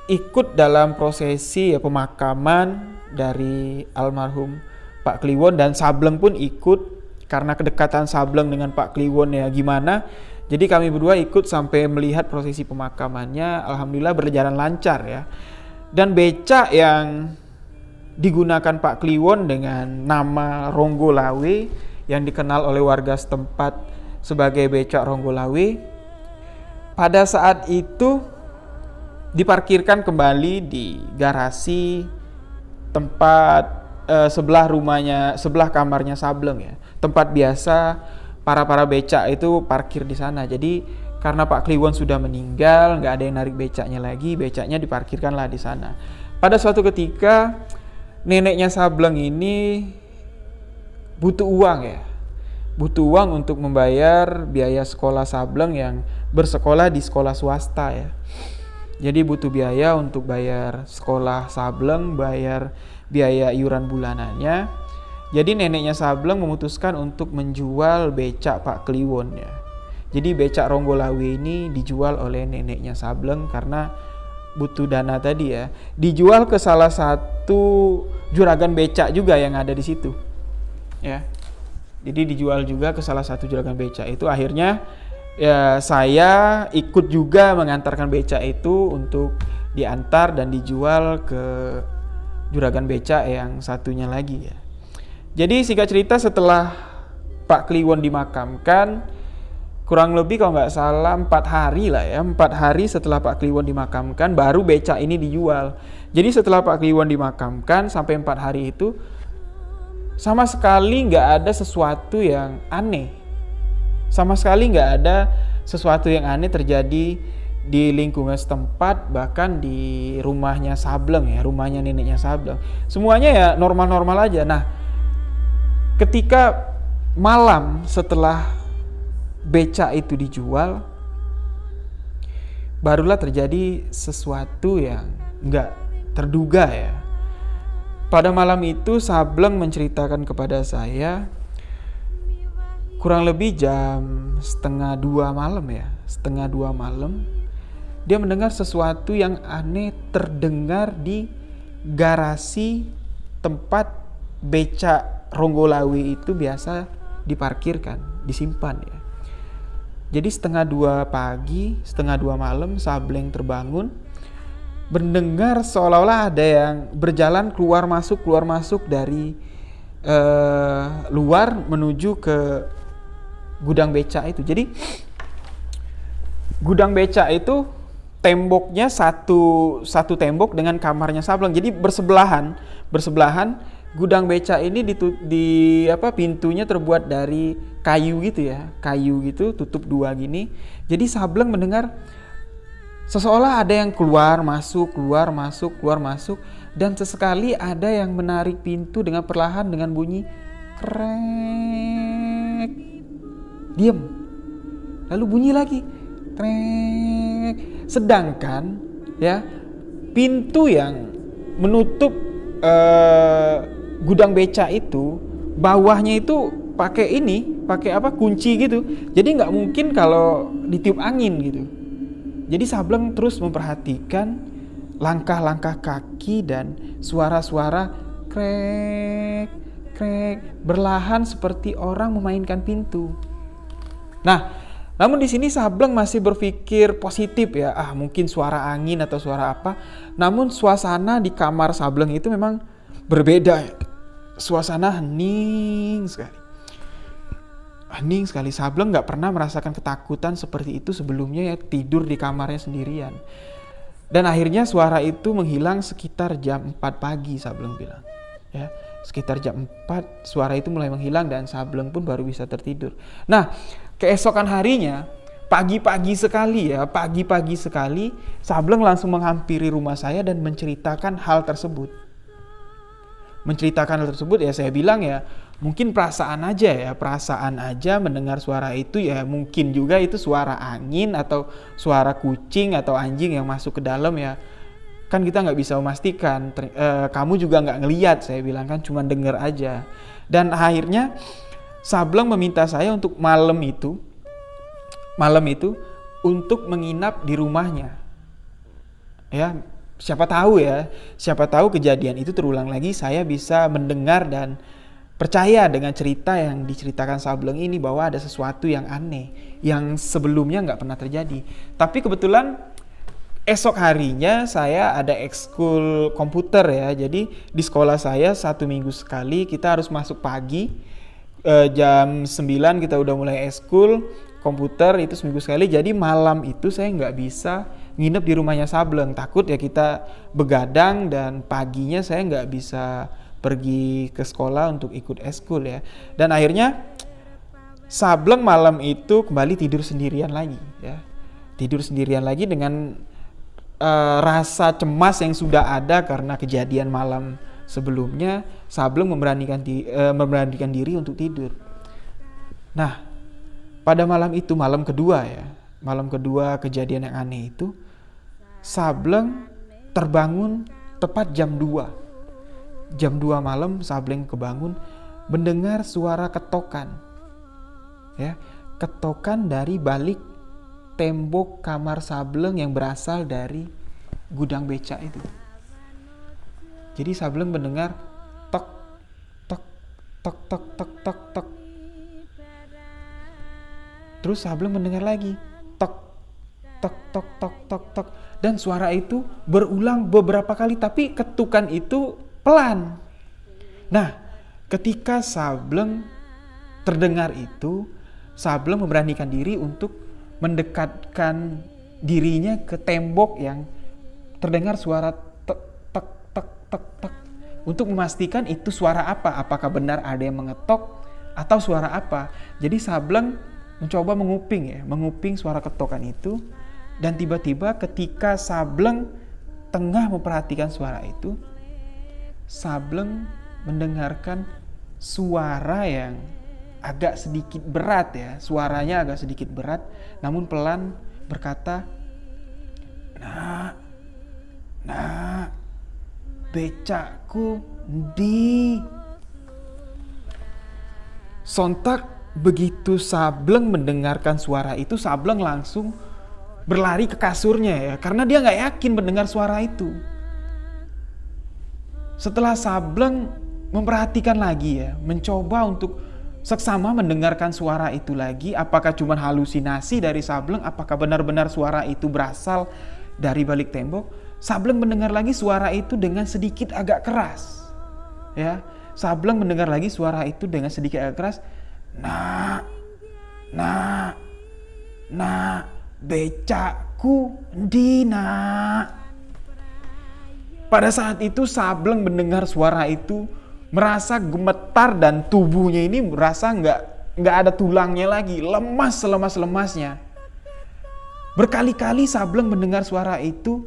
ikut dalam prosesi ya pemakaman dari almarhum Pak Kliwon dan Sableng pun ikut karena kedekatan Sableng dengan Pak Kliwon ya gimana jadi kami berdua ikut sampai melihat prosesi pemakamannya alhamdulillah berjalan lancar ya dan becak yang digunakan Pak Kliwon dengan nama Ronggo Lawe yang dikenal oleh warga setempat sebagai becak Ronggo Lawe pada saat itu diparkirkan kembali di garasi tempat eh, sebelah rumahnya, sebelah kamarnya Sableng ya. Tempat biasa para para becak itu parkir di sana. Jadi karena Pak Kliwon sudah meninggal, nggak ada yang narik becaknya lagi, becaknya diparkirkanlah di sana. Pada suatu ketika neneknya Sableng ini butuh uang ya, butuh uang untuk membayar biaya sekolah Sableng yang bersekolah di sekolah swasta ya. Jadi butuh biaya untuk bayar sekolah Sableng, bayar biaya iuran bulanannya. Jadi neneknya Sableng memutuskan untuk menjual becak Pak Kliwon ya. Jadi becak Ronggolawe ini dijual oleh neneknya Sableng karena butuh dana tadi ya. Dijual ke salah satu juragan becak juga yang ada di situ. Ya. Jadi dijual juga ke salah satu juragan becak itu akhirnya ya saya ikut juga mengantarkan beca itu untuk diantar dan dijual ke juragan beca yang satunya lagi ya. Jadi singkat cerita setelah Pak Kliwon dimakamkan kurang lebih kalau nggak salah empat hari lah ya empat hari setelah Pak Kliwon dimakamkan baru beca ini dijual. Jadi setelah Pak Kliwon dimakamkan sampai empat hari itu sama sekali nggak ada sesuatu yang aneh. Sama sekali nggak ada sesuatu yang aneh terjadi di lingkungan setempat bahkan di rumahnya Sableng ya rumahnya neneknya Sableng. Semuanya ya normal-normal aja. Nah ketika malam setelah beca itu dijual barulah terjadi sesuatu yang nggak terduga ya. Pada malam itu Sableng menceritakan kepada saya kurang lebih jam setengah dua malam ya setengah dua malam dia mendengar sesuatu yang aneh terdengar di garasi tempat beca Ronggolawi itu biasa diparkirkan disimpan ya jadi setengah dua pagi setengah dua malam Sableng terbangun mendengar seolah-olah ada yang berjalan keluar masuk keluar masuk dari uh, luar menuju ke gudang beca itu. Jadi gudang beca itu temboknya satu satu tembok dengan kamarnya Sableng. Jadi bersebelahan, bersebelahan gudang beca ini di, di apa pintunya terbuat dari kayu gitu ya, kayu gitu tutup dua gini. Jadi Sableng mendengar seseolah ada yang keluar masuk keluar masuk keluar masuk. Dan sesekali ada yang menarik pintu dengan perlahan dengan bunyi krek. Diam lalu bunyi lagi trek sedangkan ya pintu yang menutup uh, gudang beca itu bawahnya itu pakai ini pakai apa kunci gitu jadi nggak mungkin kalau ditiup angin gitu jadi Sableng terus memperhatikan langkah-langkah kaki dan suara-suara krek krek berlahan seperti orang memainkan pintu Nah, namun di sini Sableng masih berpikir positif ya, ah mungkin suara angin atau suara apa. Namun suasana di kamar Sableng itu memang berbeda. Suasana hening sekali. Hening sekali. Sableng nggak pernah merasakan ketakutan seperti itu sebelumnya ya tidur di kamarnya sendirian. Dan akhirnya suara itu menghilang sekitar jam 4 pagi Sableng bilang. Ya, sekitar jam 4 suara itu mulai menghilang dan Sableng pun baru bisa tertidur. Nah, keesokan harinya pagi-pagi sekali ya, pagi-pagi sekali Sableng langsung menghampiri rumah saya dan menceritakan hal tersebut. Menceritakan hal tersebut ya saya bilang ya, mungkin perasaan aja ya, perasaan aja mendengar suara itu ya mungkin juga itu suara angin atau suara kucing atau anjing yang masuk ke dalam ya. Kan kita nggak bisa memastikan, e, kamu juga nggak ngeliat saya bilang kan cuma denger aja. Dan akhirnya Sableng meminta saya untuk malam itu, malam itu untuk menginap di rumahnya. Ya, siapa tahu ya, siapa tahu kejadian itu terulang lagi, saya bisa mendengar dan percaya dengan cerita yang diceritakan Sableng ini bahwa ada sesuatu yang aneh yang sebelumnya nggak pernah terjadi. Tapi kebetulan esok harinya saya ada ekskul komputer ya. Jadi di sekolah saya satu minggu sekali kita harus masuk pagi eh, jam 9 kita udah mulai ekskul komputer itu seminggu sekali. Jadi malam itu saya nggak bisa nginep di rumahnya Sableng. Takut ya kita begadang dan paginya saya nggak bisa pergi ke sekolah untuk ikut eskul ya. Dan akhirnya Sableng malam itu kembali tidur sendirian lagi ya. Tidur sendirian lagi dengan uh, rasa cemas yang sudah ada karena kejadian malam sebelumnya. Sableng memberanikan di, uh, memberanikan diri untuk tidur. Nah, pada malam itu malam kedua ya. Malam kedua kejadian yang aneh itu Sableng terbangun tepat jam 2 jam 2 malam Sableng kebangun mendengar suara ketokan. Ya, ketokan dari balik tembok kamar Sableng yang berasal dari gudang beca itu. Jadi Sableng mendengar tok tok tok tok tok tok tok. Terus Sableng mendengar lagi tok tok tok tok tok tok dan suara itu berulang beberapa kali tapi ketukan itu pelan. Nah, ketika Sableng terdengar itu, Sableng memberanikan diri untuk mendekatkan dirinya ke tembok yang terdengar suara tek tek tek tek tek untuk memastikan itu suara apa, apakah benar ada yang mengetok atau suara apa. Jadi Sableng mencoba menguping ya, menguping suara ketokan itu dan tiba-tiba ketika Sableng tengah memperhatikan suara itu, Sableng mendengarkan suara yang agak sedikit berat ya, suaranya agak sedikit berat, namun pelan berkata, Nak, nak, becakku di. Sontak begitu Sableng mendengarkan suara itu, Sableng langsung berlari ke kasurnya ya, karena dia nggak yakin mendengar suara itu. Setelah Sableng memperhatikan lagi ya, mencoba untuk seksama mendengarkan suara itu lagi, apakah cuma halusinasi dari Sableng, apakah benar-benar suara itu berasal dari balik tembok? Sableng mendengar lagi suara itu dengan sedikit agak keras. Ya, Sableng mendengar lagi suara itu dengan sedikit agak keras. Nah, nah, nah, becakku di nak. Pada saat itu Sableng mendengar suara itu merasa gemetar dan tubuhnya ini merasa nggak nggak ada tulangnya lagi, lemas selemas lemasnya. Berkali-kali Sableng mendengar suara itu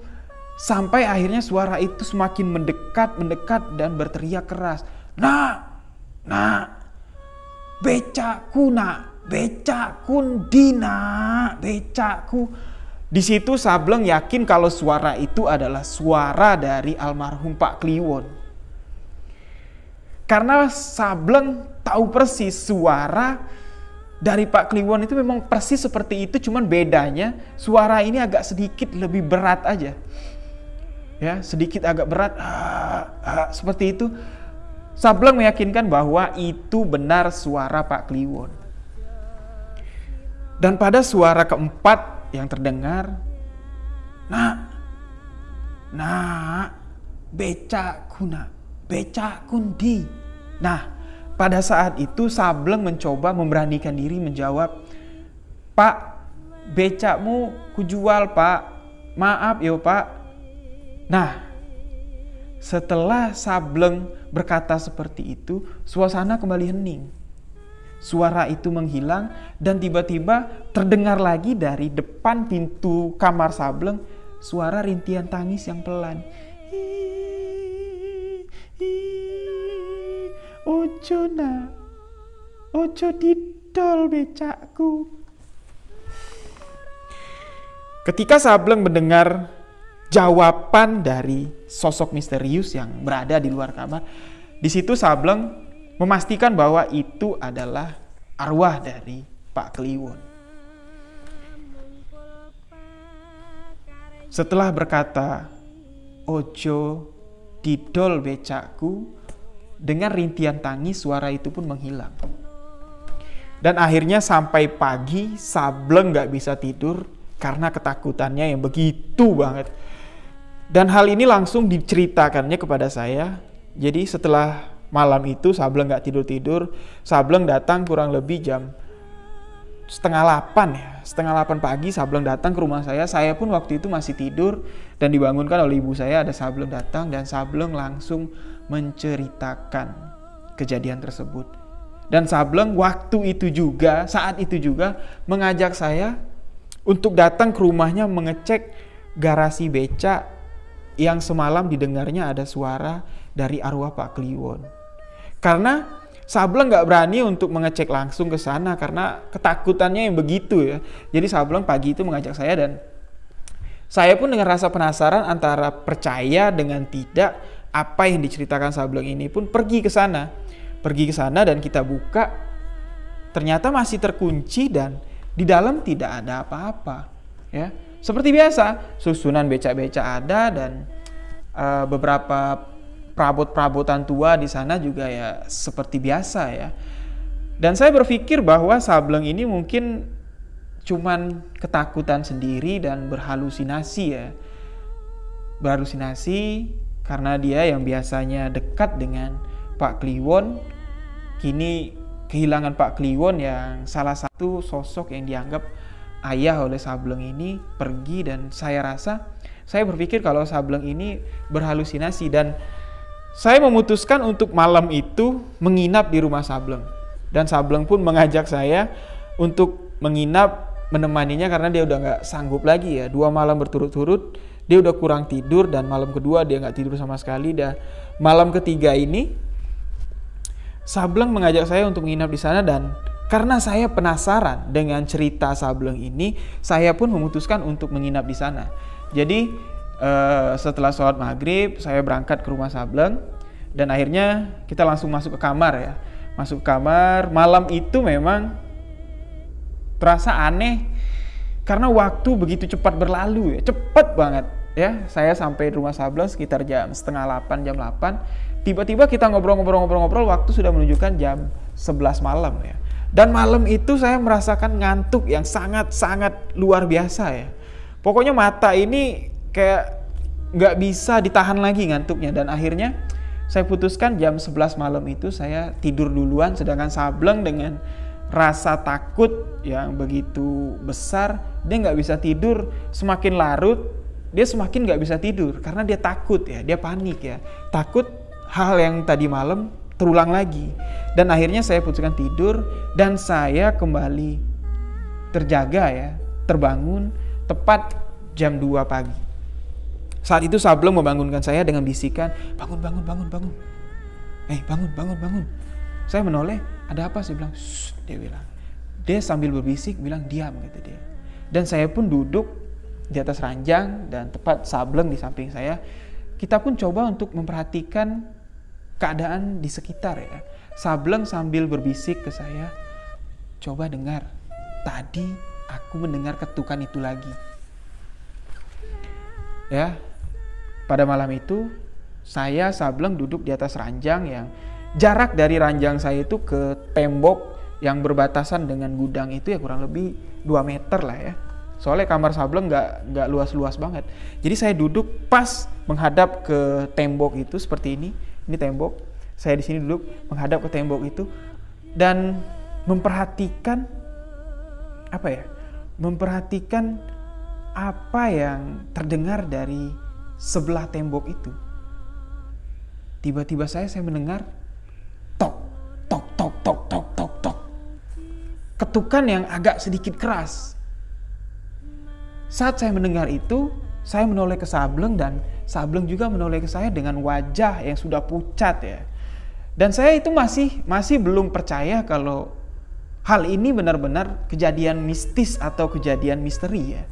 sampai akhirnya suara itu semakin mendekat, mendekat dan berteriak keras. Nak, nak, becakku nak, becakku dina, becakku. Di situ Sableng yakin kalau suara itu adalah suara dari almarhum Pak Kliwon. Karena Sableng tahu persis suara dari Pak Kliwon itu memang persis seperti itu, cuman bedanya suara ini agak sedikit lebih berat aja. Ya, sedikit agak berat, ah, ah, seperti itu. Sableng meyakinkan bahwa itu benar suara Pak Kliwon. Dan pada suara keempat yang terdengar, nak, nak, becak kuna, becak kundi. Nah, pada saat itu Sableng mencoba memberanikan diri menjawab, Pak, becakmu kujual pak, maaf yo pak. Nah, setelah Sableng berkata seperti itu, suasana kembali hening Suara itu menghilang dan tiba-tiba terdengar lagi dari depan pintu kamar Sableng suara rintian tangis yang pelan. Ojo na, ojo didol becakku. Ketika Sableng mendengar jawaban dari sosok misterius yang berada di luar kamar, di situ Sableng memastikan bahwa itu adalah arwah dari Pak Kliwon. Setelah berkata, Ojo didol becakku, dengan rintian tangis suara itu pun menghilang. Dan akhirnya sampai pagi Sableng nggak bisa tidur karena ketakutannya yang begitu banget. Dan hal ini langsung diceritakannya kepada saya. Jadi setelah malam itu Sableng nggak tidur-tidur, Sableng datang kurang lebih jam setengah delapan ya. Setengah delapan pagi Sableng datang ke rumah saya. Saya pun waktu itu masih tidur dan dibangunkan oleh ibu saya. Ada Sableng datang dan Sableng langsung menceritakan kejadian tersebut. Dan Sableng waktu itu juga saat itu juga mengajak saya untuk datang ke rumahnya mengecek garasi beca yang semalam didengarnya ada suara dari arwah Pak Kliwon karena Sableng nggak berani untuk mengecek langsung ke sana karena ketakutannya yang begitu ya. Jadi Sableng pagi itu mengajak saya dan saya pun dengan rasa penasaran antara percaya dengan tidak apa yang diceritakan Sableng ini pun pergi ke sana. Pergi ke sana dan kita buka ternyata masih terkunci dan di dalam tidak ada apa-apa ya. Seperti biasa, susunan beca-beca ada dan uh, beberapa perabot-perabotan tua di sana juga ya seperti biasa ya. Dan saya berpikir bahwa Sableng ini mungkin cuman ketakutan sendiri dan berhalusinasi ya. Berhalusinasi karena dia yang biasanya dekat dengan Pak Kliwon kini kehilangan Pak Kliwon yang salah satu sosok yang dianggap ayah oleh Sableng ini pergi dan saya rasa saya berpikir kalau Sableng ini berhalusinasi dan saya memutuskan untuk malam itu menginap di rumah Sableng. Dan Sableng pun mengajak saya untuk menginap menemaninya karena dia udah nggak sanggup lagi ya. Dua malam berturut-turut dia udah kurang tidur dan malam kedua dia nggak tidur sama sekali. Dan malam ketiga ini Sableng mengajak saya untuk menginap di sana dan karena saya penasaran dengan cerita Sableng ini, saya pun memutuskan untuk menginap di sana. Jadi uh, setelah sholat maghrib saya berangkat ke rumah Sableng. Dan akhirnya kita langsung masuk ke kamar ya. Masuk ke kamar malam itu memang terasa aneh. Karena waktu begitu cepat berlalu ya cepat banget ya. Saya sampai di rumah Sableng sekitar jam setengah 8 jam 8 tiba-tiba kita ngobrol-ngobrol-ngobrol-ngobrol waktu sudah menunjukkan jam 11 malam ya. Dan malam itu saya merasakan ngantuk yang sangat-sangat luar biasa ya. Pokoknya mata ini kayak nggak bisa ditahan lagi ngantuknya. Dan akhirnya saya putuskan jam 11 malam itu saya tidur duluan sedangkan Sableng dengan rasa takut yang begitu besar dia nggak bisa tidur. Semakin larut dia semakin nggak bisa tidur karena dia takut ya dia panik ya. Takut hal yang tadi malam terulang lagi. Dan akhirnya saya putuskan tidur dan saya kembali terjaga ya terbangun tepat jam 2 pagi saat itu Sableng membangunkan saya dengan bisikan, bangun, bangun, bangun, bangun. Eh, bangun, bangun, bangun. Saya menoleh, ada apa? Saya bilang, dia bilang. Dia sambil berbisik bilang, diam, kata dia. Dan saya pun duduk di atas ranjang dan tepat Sableng di samping saya. Kita pun coba untuk memperhatikan keadaan di sekitar ya. Sableng sambil berbisik ke saya, coba dengar. Tadi aku mendengar ketukan itu lagi. Ya, pada malam itu saya Sableng duduk di atas ranjang yang jarak dari ranjang saya itu ke tembok yang berbatasan dengan gudang itu ya kurang lebih 2 meter lah ya. Soalnya kamar Sableng nggak nggak luas-luas banget. Jadi saya duduk pas menghadap ke tembok itu seperti ini. Ini tembok. Saya di sini duduk menghadap ke tembok itu dan memperhatikan apa ya? Memperhatikan apa yang terdengar dari sebelah tembok itu. Tiba-tiba saya saya mendengar tok tok tok tok tok tok tok. Ketukan yang agak sedikit keras. Saat saya mendengar itu, saya menoleh ke Sableng dan Sableng juga menoleh ke saya dengan wajah yang sudah pucat ya. Dan saya itu masih masih belum percaya kalau hal ini benar-benar kejadian mistis atau kejadian misteri ya.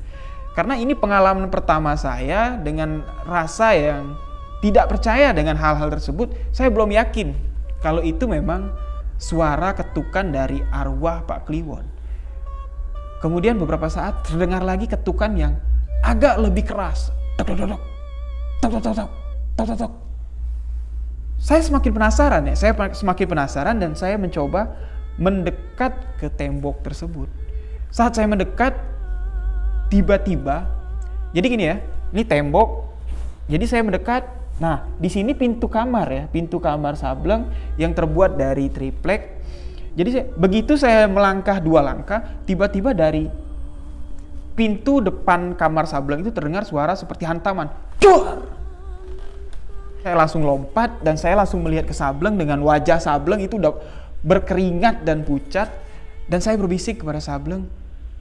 Karena ini pengalaman pertama saya dengan rasa yang tidak percaya dengan hal-hal tersebut, saya belum yakin kalau itu memang suara ketukan dari arwah Pak Kliwon. Kemudian beberapa saat terdengar lagi ketukan yang agak lebih keras. Saya semakin penasaran ya, saya semakin penasaran dan saya mencoba mendekat ke tembok tersebut. Saat saya mendekat, tiba-tiba, jadi gini ya, ini tembok, jadi saya mendekat, nah di sini pintu kamar ya, pintu kamar Sableng yang terbuat dari triplek. Jadi saya, begitu saya melangkah dua langkah, tiba-tiba dari pintu depan kamar Sableng itu terdengar suara seperti hantaman. Duar! Saya langsung lompat dan saya langsung melihat ke Sableng dengan wajah Sableng itu udah berkeringat dan pucat dan saya berbisik kepada Sableng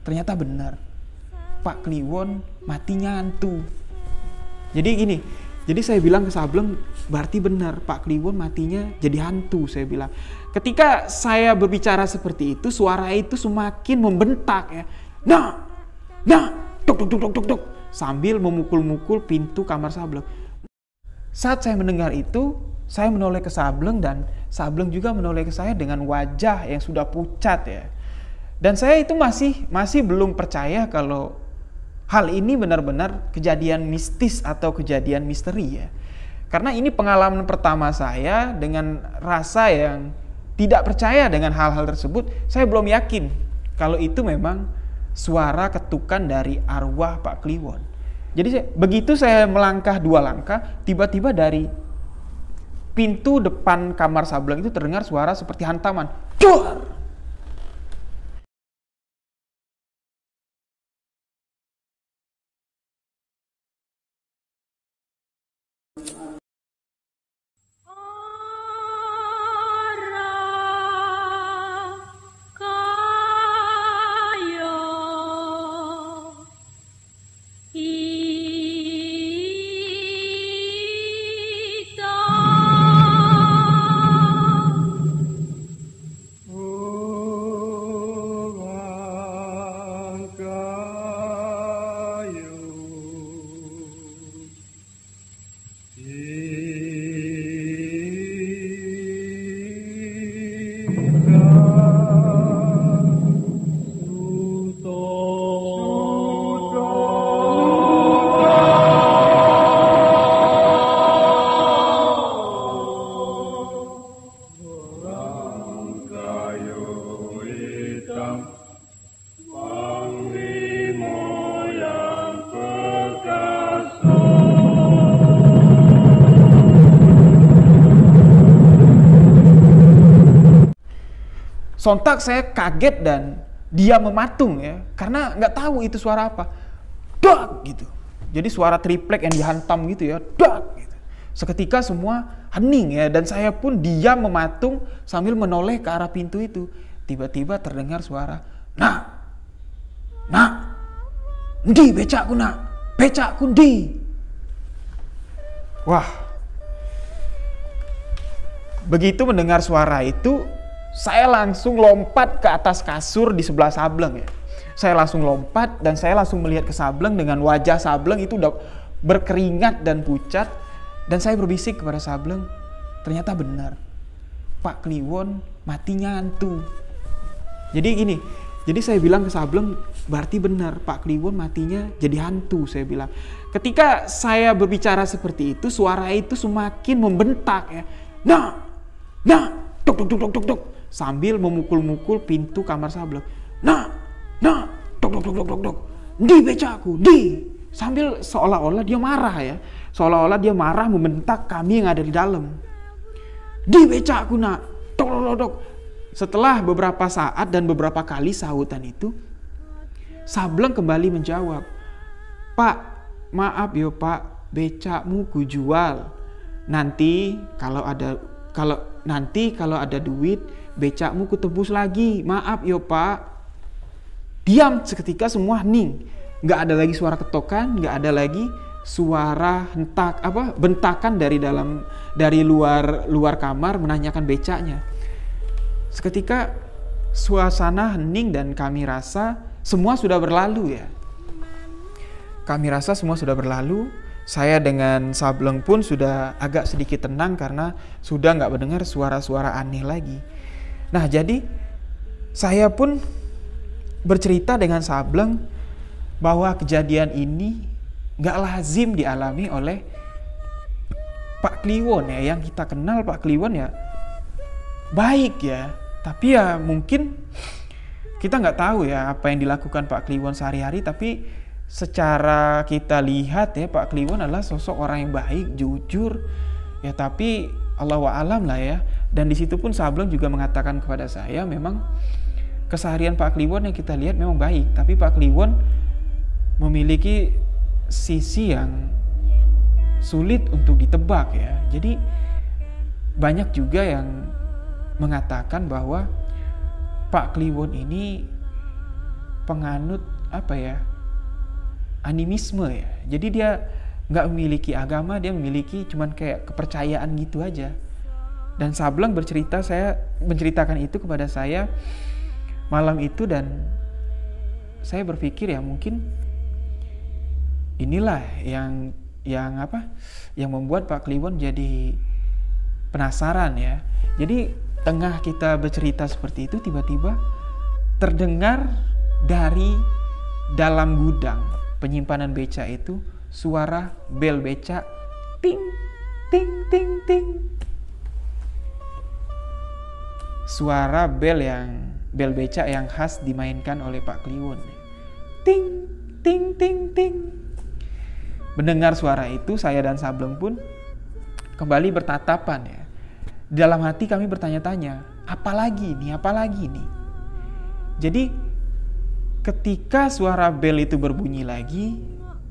ternyata benar Pak Kliwon matinya hantu jadi gini jadi saya bilang ke Sableng berarti benar Pak Kliwon matinya jadi hantu saya bilang. Ketika saya berbicara seperti itu suara itu semakin membentak ya. Nah nah tuk tuk tuk tuk tuk tuk sambil memukul-mukul pintu kamar Sableng. Saat saya mendengar itu saya menoleh ke Sableng dan Sableng juga menoleh ke saya dengan wajah yang sudah pucat ya. Dan saya itu masih masih belum percaya kalau hal ini benar-benar kejadian mistis atau kejadian misteri ya. Karena ini pengalaman pertama saya dengan rasa yang tidak percaya dengan hal-hal tersebut, saya belum yakin kalau itu memang suara ketukan dari arwah Pak Kliwon. Jadi begitu saya melangkah dua langkah, tiba-tiba dari pintu depan kamar Sableng itu terdengar suara seperti hantaman. Duar! Sontak saya kaget dan dia mematung ya, karena nggak tahu itu suara apa. Dak gitu. Jadi suara triplek yang dihantam gitu ya, dak gitu. Seketika semua hening ya dan saya pun diam mematung sambil menoleh ke arah pintu itu. Tiba-tiba terdengar suara, "Nak. Nak. Ndi becakku, Nak. Becakku ndi." Wah. Begitu mendengar suara itu, saya langsung lompat ke atas kasur di sebelah Sableng ya. Saya langsung lompat dan saya langsung melihat ke Sableng dengan wajah Sableng itu udah berkeringat dan pucat dan saya berbisik kepada Sableng, ternyata benar. Pak Kliwon matinya hantu. Jadi gini, jadi saya bilang ke Sableng, berarti benar Pak Kliwon matinya jadi hantu, saya bilang. Ketika saya berbicara seperti itu, suara itu semakin membentak ya. Nah, nah, tuk tuk tuk tuk tuk sambil memukul-mukul pintu kamar Sableng. Nah, nah, dok dok dok dok dok dok, di becaku, di. Sambil seolah-olah dia marah ya, seolah-olah dia marah membentak kami yang ada di dalam. Di becaku nak, dok dok dok dok. Setelah beberapa saat dan beberapa kali sahutan itu, Sableng kembali menjawab, Pak, maaf yo Pak, becakmu ku jual. Nanti kalau ada kalau nanti kalau ada duit becakmu kutebus lagi. Maaf yo pak. Diam seketika semua hening. Nggak ada lagi suara ketokan, nggak ada lagi suara hentak apa bentakan dari dalam dari luar luar kamar menanyakan becaknya. Seketika suasana hening dan kami rasa semua sudah berlalu ya. Kami rasa semua sudah berlalu. Saya dengan Sableng pun sudah agak sedikit tenang karena sudah nggak mendengar suara-suara aneh lagi. Nah jadi saya pun bercerita dengan Sableng bahwa kejadian ini gak lazim dialami oleh Pak Kliwon ya. Yang kita kenal Pak Kliwon ya baik ya. Tapi ya mungkin kita nggak tahu ya apa yang dilakukan Pak Kliwon sehari-hari. Tapi secara kita lihat ya Pak Kliwon adalah sosok orang yang baik jujur. Ya tapi Allah alam lah ya. Dan di situ pun Sableng juga mengatakan kepada saya memang keseharian Pak Kliwon yang kita lihat memang baik. Tapi Pak Kliwon memiliki sisi yang sulit untuk ditebak ya. Jadi banyak juga yang mengatakan bahwa Pak Kliwon ini penganut apa ya animisme ya. Jadi dia nggak memiliki agama, dia memiliki cuman kayak kepercayaan gitu aja. Dan Sableng bercerita saya menceritakan itu kepada saya malam itu dan saya berpikir ya mungkin inilah yang yang apa yang membuat Pak Kliwon jadi penasaran ya jadi tengah kita bercerita seperti itu tiba-tiba terdengar dari dalam gudang penyimpanan beca itu suara bel beca ting ting ting ting suara bel yang bel beca yang khas dimainkan oleh Pak Kliwon ting ting ting ting Mendengar suara itu, saya dan Sableng pun kembali bertatapan ya. Dalam hati kami bertanya-tanya, apalagi nih, apalagi nih. Jadi ketika suara bel itu berbunyi lagi,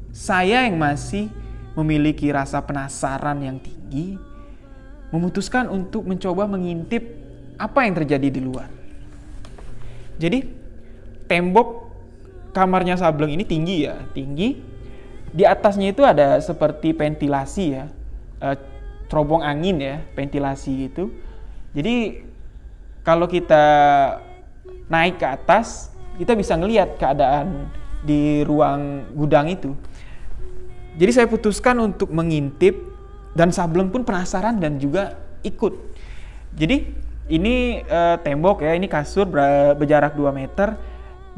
saya yang masih memiliki rasa penasaran yang tinggi, memutuskan untuk mencoba mengintip apa yang terjadi di luar. Jadi tembok kamarnya Sableng ini tinggi ya, tinggi di atasnya itu ada seperti ventilasi ya, e, terobong angin ya, ventilasi gitu. Jadi kalau kita naik ke atas, kita bisa ngelihat keadaan di ruang gudang itu. Jadi saya putuskan untuk mengintip dan Sableng pun penasaran dan juga ikut. Jadi ini e, tembok ya, ini kasur berjarak 2 meter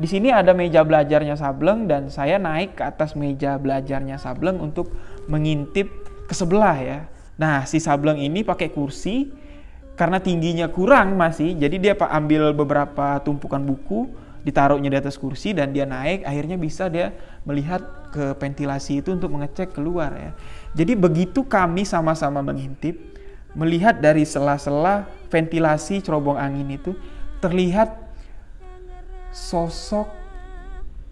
di sini ada meja belajarnya Sableng dan saya naik ke atas meja belajarnya Sableng untuk mengintip ke sebelah ya. Nah, si Sableng ini pakai kursi karena tingginya kurang masih, jadi dia ambil beberapa tumpukan buku, ditaruhnya di atas kursi dan dia naik, akhirnya bisa dia melihat ke ventilasi itu untuk mengecek keluar ya. Jadi begitu kami sama-sama mengintip, melihat dari sela-sela ventilasi cerobong angin itu terlihat sosok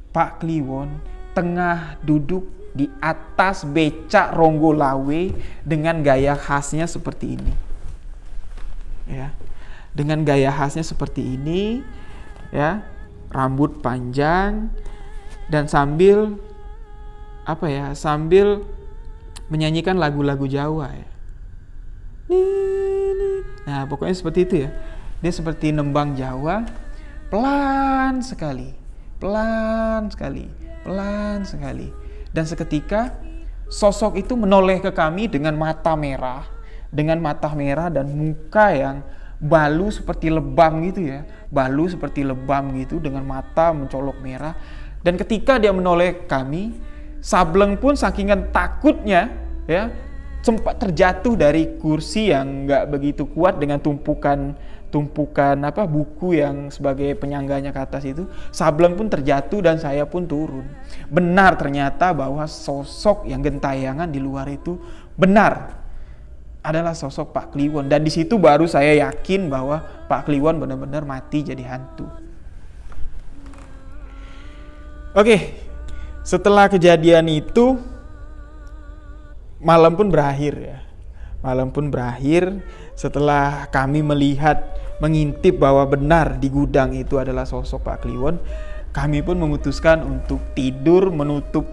Pak Kliwon tengah duduk di atas becak Ronggo Lawe dengan gaya khasnya seperti ini. Ya. Dengan gaya khasnya seperti ini, ya. Rambut panjang dan sambil apa ya? Sambil menyanyikan lagu-lagu Jawa ya. Nah, pokoknya seperti itu ya. Dia seperti nembang Jawa pelan sekali, pelan sekali, pelan sekali. Dan seketika sosok itu menoleh ke kami dengan mata merah, dengan mata merah dan muka yang balu seperti lebam gitu ya, balu seperti lebam gitu dengan mata mencolok merah. Dan ketika dia menoleh kami, Sableng pun sakingan takutnya ya sempat terjatuh dari kursi yang nggak begitu kuat dengan tumpukan tumpukan apa buku yang sebagai penyangganya ke atas itu. Sableng pun terjatuh dan saya pun turun. Benar ternyata bahwa sosok yang gentayangan di luar itu benar adalah sosok Pak Kliwon. Dan di situ baru saya yakin bahwa Pak Kliwon benar-benar mati jadi hantu. Oke setelah kejadian itu malam pun berakhir ya. Malam pun berakhir setelah kami melihat mengintip bahwa benar di gudang itu adalah sosok Pak Kliwon, kami pun memutuskan untuk tidur menutup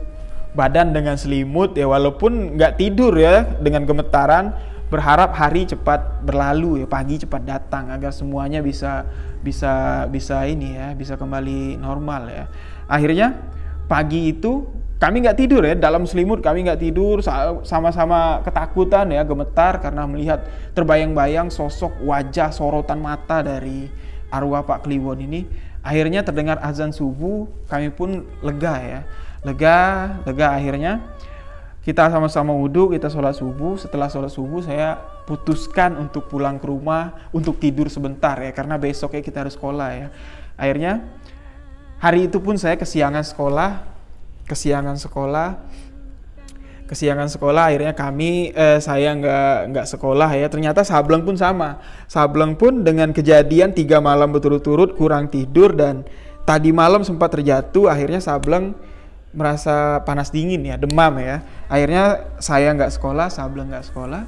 badan dengan selimut ya. Walaupun nggak tidur ya dengan gemetaran berharap hari cepat berlalu ya pagi cepat datang agar semuanya bisa bisa bisa ini ya bisa kembali normal ya. Akhirnya pagi itu kami nggak tidur ya dalam selimut kami nggak tidur sama-sama ketakutan ya gemetar karena melihat terbayang-bayang sosok wajah sorotan mata dari arwah Pak Kliwon ini. Akhirnya terdengar azan subuh kami pun lega ya. Lega lega akhirnya kita sama-sama wudhu, kita sholat subuh. Setelah sholat subuh saya putuskan untuk pulang ke rumah untuk tidur sebentar ya karena besoknya kita harus sekolah ya. Akhirnya hari itu pun saya kesiangan sekolah, kesiangan sekolah, kesiangan sekolah. Akhirnya kami eh, saya nggak nggak sekolah ya. Ternyata Sableng pun sama. Sableng pun dengan kejadian tiga malam berturut-turut kurang tidur dan tadi malam sempat terjatuh. Akhirnya Sableng merasa panas dingin ya, demam ya. Akhirnya saya nggak sekolah, Sableng nggak sekolah.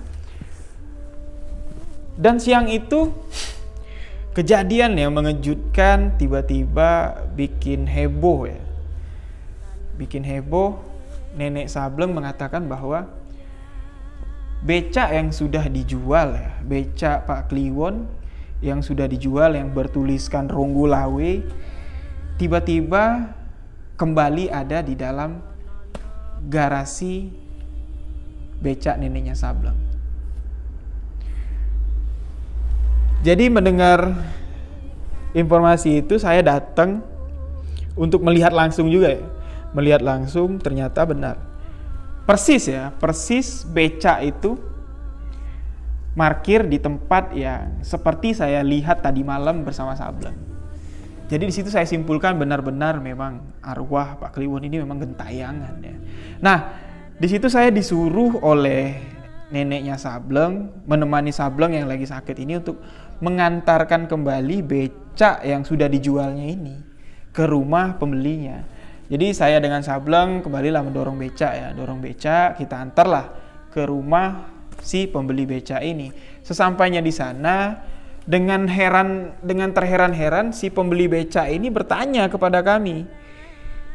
Dan siang itu kejadian yang mengejutkan tiba-tiba bikin heboh ya. Bikin heboh, nenek Sableng mengatakan bahwa becak yang sudah dijual ya, becak Pak Kliwon yang sudah dijual yang bertuliskan Ronggolawe tiba-tiba kembali ada di dalam garasi becak neneknya Sableng. Jadi mendengar informasi itu saya datang untuk melihat langsung juga ya. Melihat langsung ternyata benar. Persis ya, persis becak itu markir di tempat yang seperti saya lihat tadi malam bersama Sableng. Jadi di situ saya simpulkan benar-benar memang arwah Pak Kliwon ini memang gentayangan ya. Nah, di situ saya disuruh oleh neneknya Sableng menemani Sableng yang lagi sakit ini untuk mengantarkan kembali becak yang sudah dijualnya ini ke rumah pembelinya. Jadi saya dengan Sableng kembalilah mendorong becak ya, dorong becak, kita antarlah ke rumah si pembeli becak ini. Sesampainya di sana, dengan heran dengan terheran-heran si pembeli beca ini bertanya kepada kami,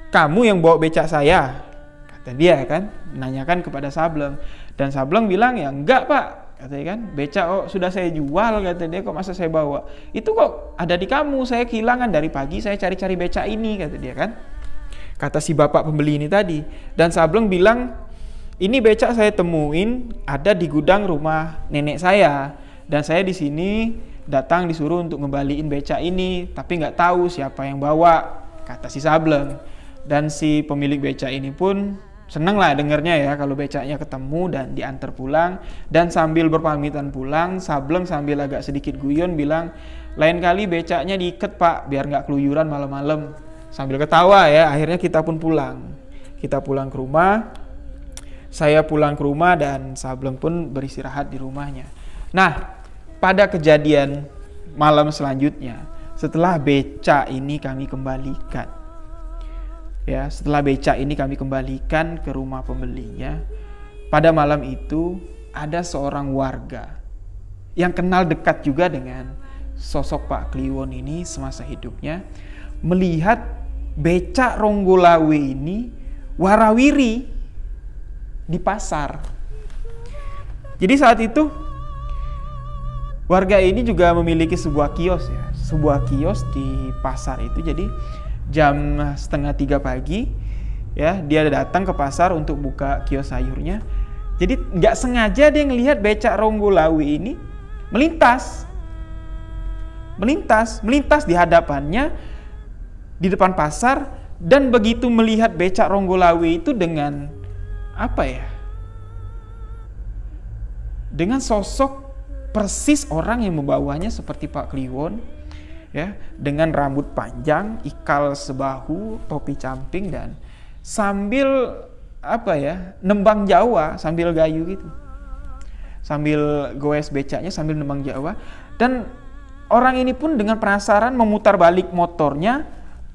"Kamu yang bawa becak saya?" Kata dia kan, menanyakan kepada Sableng. Dan Sableng bilang, "Ya enggak, Pak." Katanya kan, "Becak oh sudah saya jual," kata dia, "kok masa saya bawa?" "Itu kok ada di kamu, saya kehilangan dari pagi saya cari-cari becak ini," kata dia kan. Kata si bapak pembeli ini tadi. Dan Sableng bilang, "Ini becak saya temuin ada di gudang rumah nenek saya." Dan saya di sini datang disuruh untuk ngembaliin beca ini tapi nggak tahu siapa yang bawa kata si Sableng. Dan si pemilik beca ini pun seneng lah dengernya ya kalau becaknya ketemu dan diantar pulang. Dan sambil berpamitan pulang Sableng sambil agak sedikit guyon bilang lain kali becaknya diikat pak biar nggak keluyuran malam-malam. Sambil ketawa ya akhirnya kita pun pulang. Kita pulang ke rumah saya pulang ke rumah dan Sableng pun beristirahat di rumahnya. Nah pada kejadian malam selanjutnya setelah beca ini kami kembalikan ya setelah beca ini kami kembalikan ke rumah pembelinya pada malam itu ada seorang warga yang kenal dekat juga dengan sosok Pak Kliwon ini semasa hidupnya melihat becak Ronggolawe ini warawiri di pasar. Jadi saat itu Warga ini juga memiliki sebuah kios ya, sebuah kios di pasar itu. Jadi jam setengah tiga pagi ya dia datang ke pasar untuk buka kios sayurnya. Jadi nggak sengaja dia ngelihat becak Ronggolawi ini melintas, melintas, melintas di hadapannya di depan pasar dan begitu melihat becak Ronggolawi itu dengan apa ya? Dengan sosok persis orang yang membawanya seperti Pak Kliwon ya dengan rambut panjang, ikal sebahu, topi camping dan sambil apa ya nembang Jawa sambil gayu gitu. Sambil goes becaknya sambil nembang Jawa. Dan orang ini pun dengan penasaran memutar balik motornya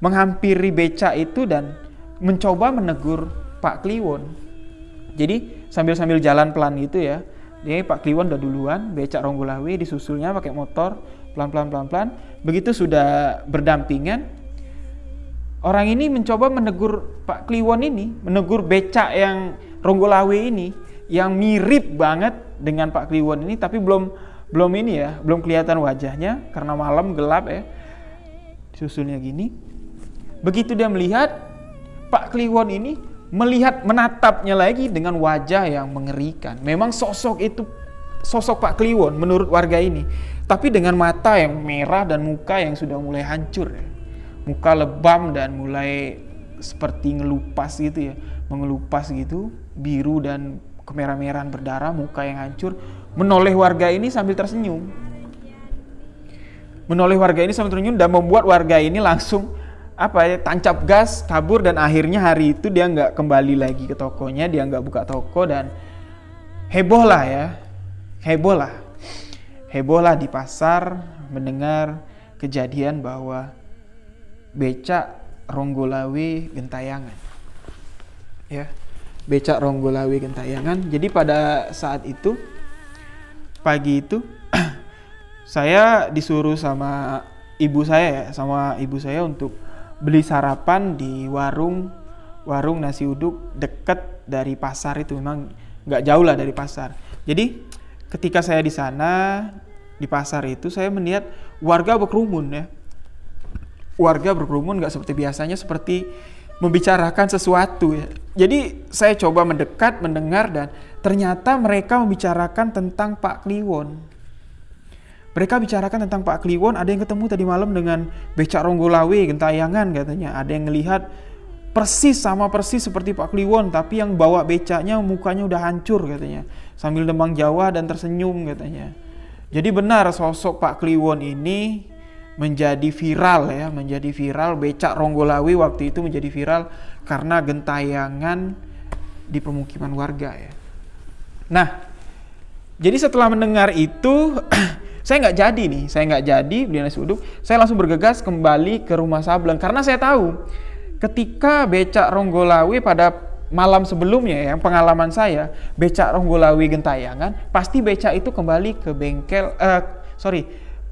menghampiri becak itu dan mencoba menegur Pak Kliwon. Jadi sambil-sambil jalan pelan gitu ya jadi Pak Kliwon udah duluan, becak Ronggolawe disusulnya pakai motor pelan-pelan pelan-pelan. Begitu sudah berdampingan, orang ini mencoba menegur Pak Kliwon ini, menegur becak yang Ronggolawe ini yang mirip banget dengan Pak Kliwon ini tapi belum belum ini ya, belum kelihatan wajahnya karena malam gelap ya. Susulnya gini. Begitu dia melihat Pak Kliwon ini melihat menatapnya lagi dengan wajah yang mengerikan. Memang sosok itu sosok Pak Kliwon menurut warga ini, tapi dengan mata yang merah dan muka yang sudah mulai hancur ya. Muka lebam dan mulai seperti ngelupas gitu ya, mengelupas gitu, biru dan kemerah-merahan berdarah, muka yang hancur, menoleh warga ini sambil tersenyum. Menoleh warga ini sambil tersenyum dan membuat warga ini langsung apa ya tancap gas kabur dan akhirnya hari itu dia nggak kembali lagi ke tokonya dia nggak buka toko dan heboh lah ya. Heboh lah. Heboh lah di pasar mendengar kejadian bahwa becak Ronggolawi Gentayangan. Ya becak Ronggolawi Gentayangan. Jadi pada saat itu pagi itu [clears throat] saya disuruh sama ibu saya ya sama ibu saya untuk beli sarapan di warung warung nasi uduk deket dari pasar itu memang nggak jauh lah dari pasar. Jadi ketika saya di sana di pasar itu saya melihat warga berkerumun ya. Warga berkerumun nggak seperti biasanya seperti membicarakan sesuatu ya. Jadi saya coba mendekat mendengar dan ternyata mereka membicarakan tentang Pak Kliwon mereka bicarakan tentang Pak Kliwon, ada yang ketemu tadi malam dengan becak Ronggolawe, gentayangan katanya. Ada yang melihat persis sama persis seperti Pak Kliwon, tapi yang bawa becaknya mukanya udah hancur katanya. Sambil demang Jawa dan tersenyum katanya. Jadi benar sosok Pak Kliwon ini menjadi viral ya, menjadi viral becak Ronggolawe waktu itu menjadi viral karena gentayangan di pemukiman warga ya. Nah, jadi setelah mendengar itu [clears throat] Saya nggak jadi nih, saya nggak jadi beli nasi uduk. Saya langsung bergegas kembali ke rumah Sableng karena saya tahu ketika becak Ronggolawi pada malam sebelumnya yang pengalaman saya becak Ronggolawi Gentayangan pasti becak itu kembali ke bengkel uh, sorry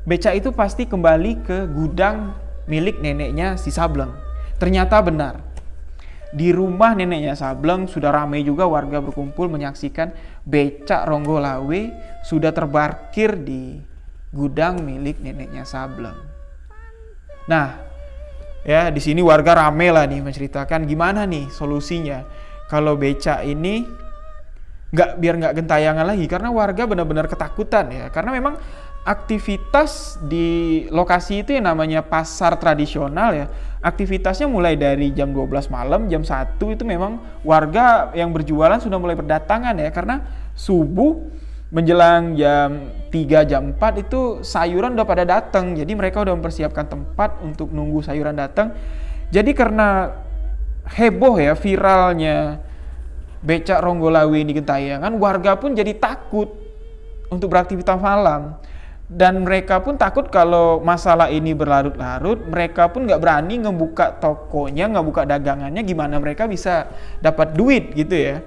becak itu pasti kembali ke gudang milik neneknya si Sableng. Ternyata benar. Di rumah neneknya Sableng sudah ramai juga warga berkumpul menyaksikan becak Ronggolawe sudah terparkir di gudang milik neneknya Sableng. Nah, ya di sini warga rame lah nih menceritakan gimana nih solusinya. Kalau beca ini nggak biar nggak gentayangan lagi karena warga benar-benar ketakutan ya. Karena memang aktivitas di lokasi itu yang namanya pasar tradisional ya aktivitasnya mulai dari jam 12 malam jam 1 itu memang warga yang berjualan sudah mulai berdatangan ya. Karena subuh menjelang jam 3 jam 4 itu sayuran udah pada datang jadi mereka udah mempersiapkan tempat untuk nunggu sayuran datang jadi karena heboh ya viralnya becak Ronggolawi di Gentayangan warga pun jadi takut untuk beraktivitas malam. Dan mereka pun takut kalau masalah ini berlarut-larut mereka pun nggak berani ngebuka tokonya nggak buka dagangannya gimana mereka bisa dapat duit gitu ya.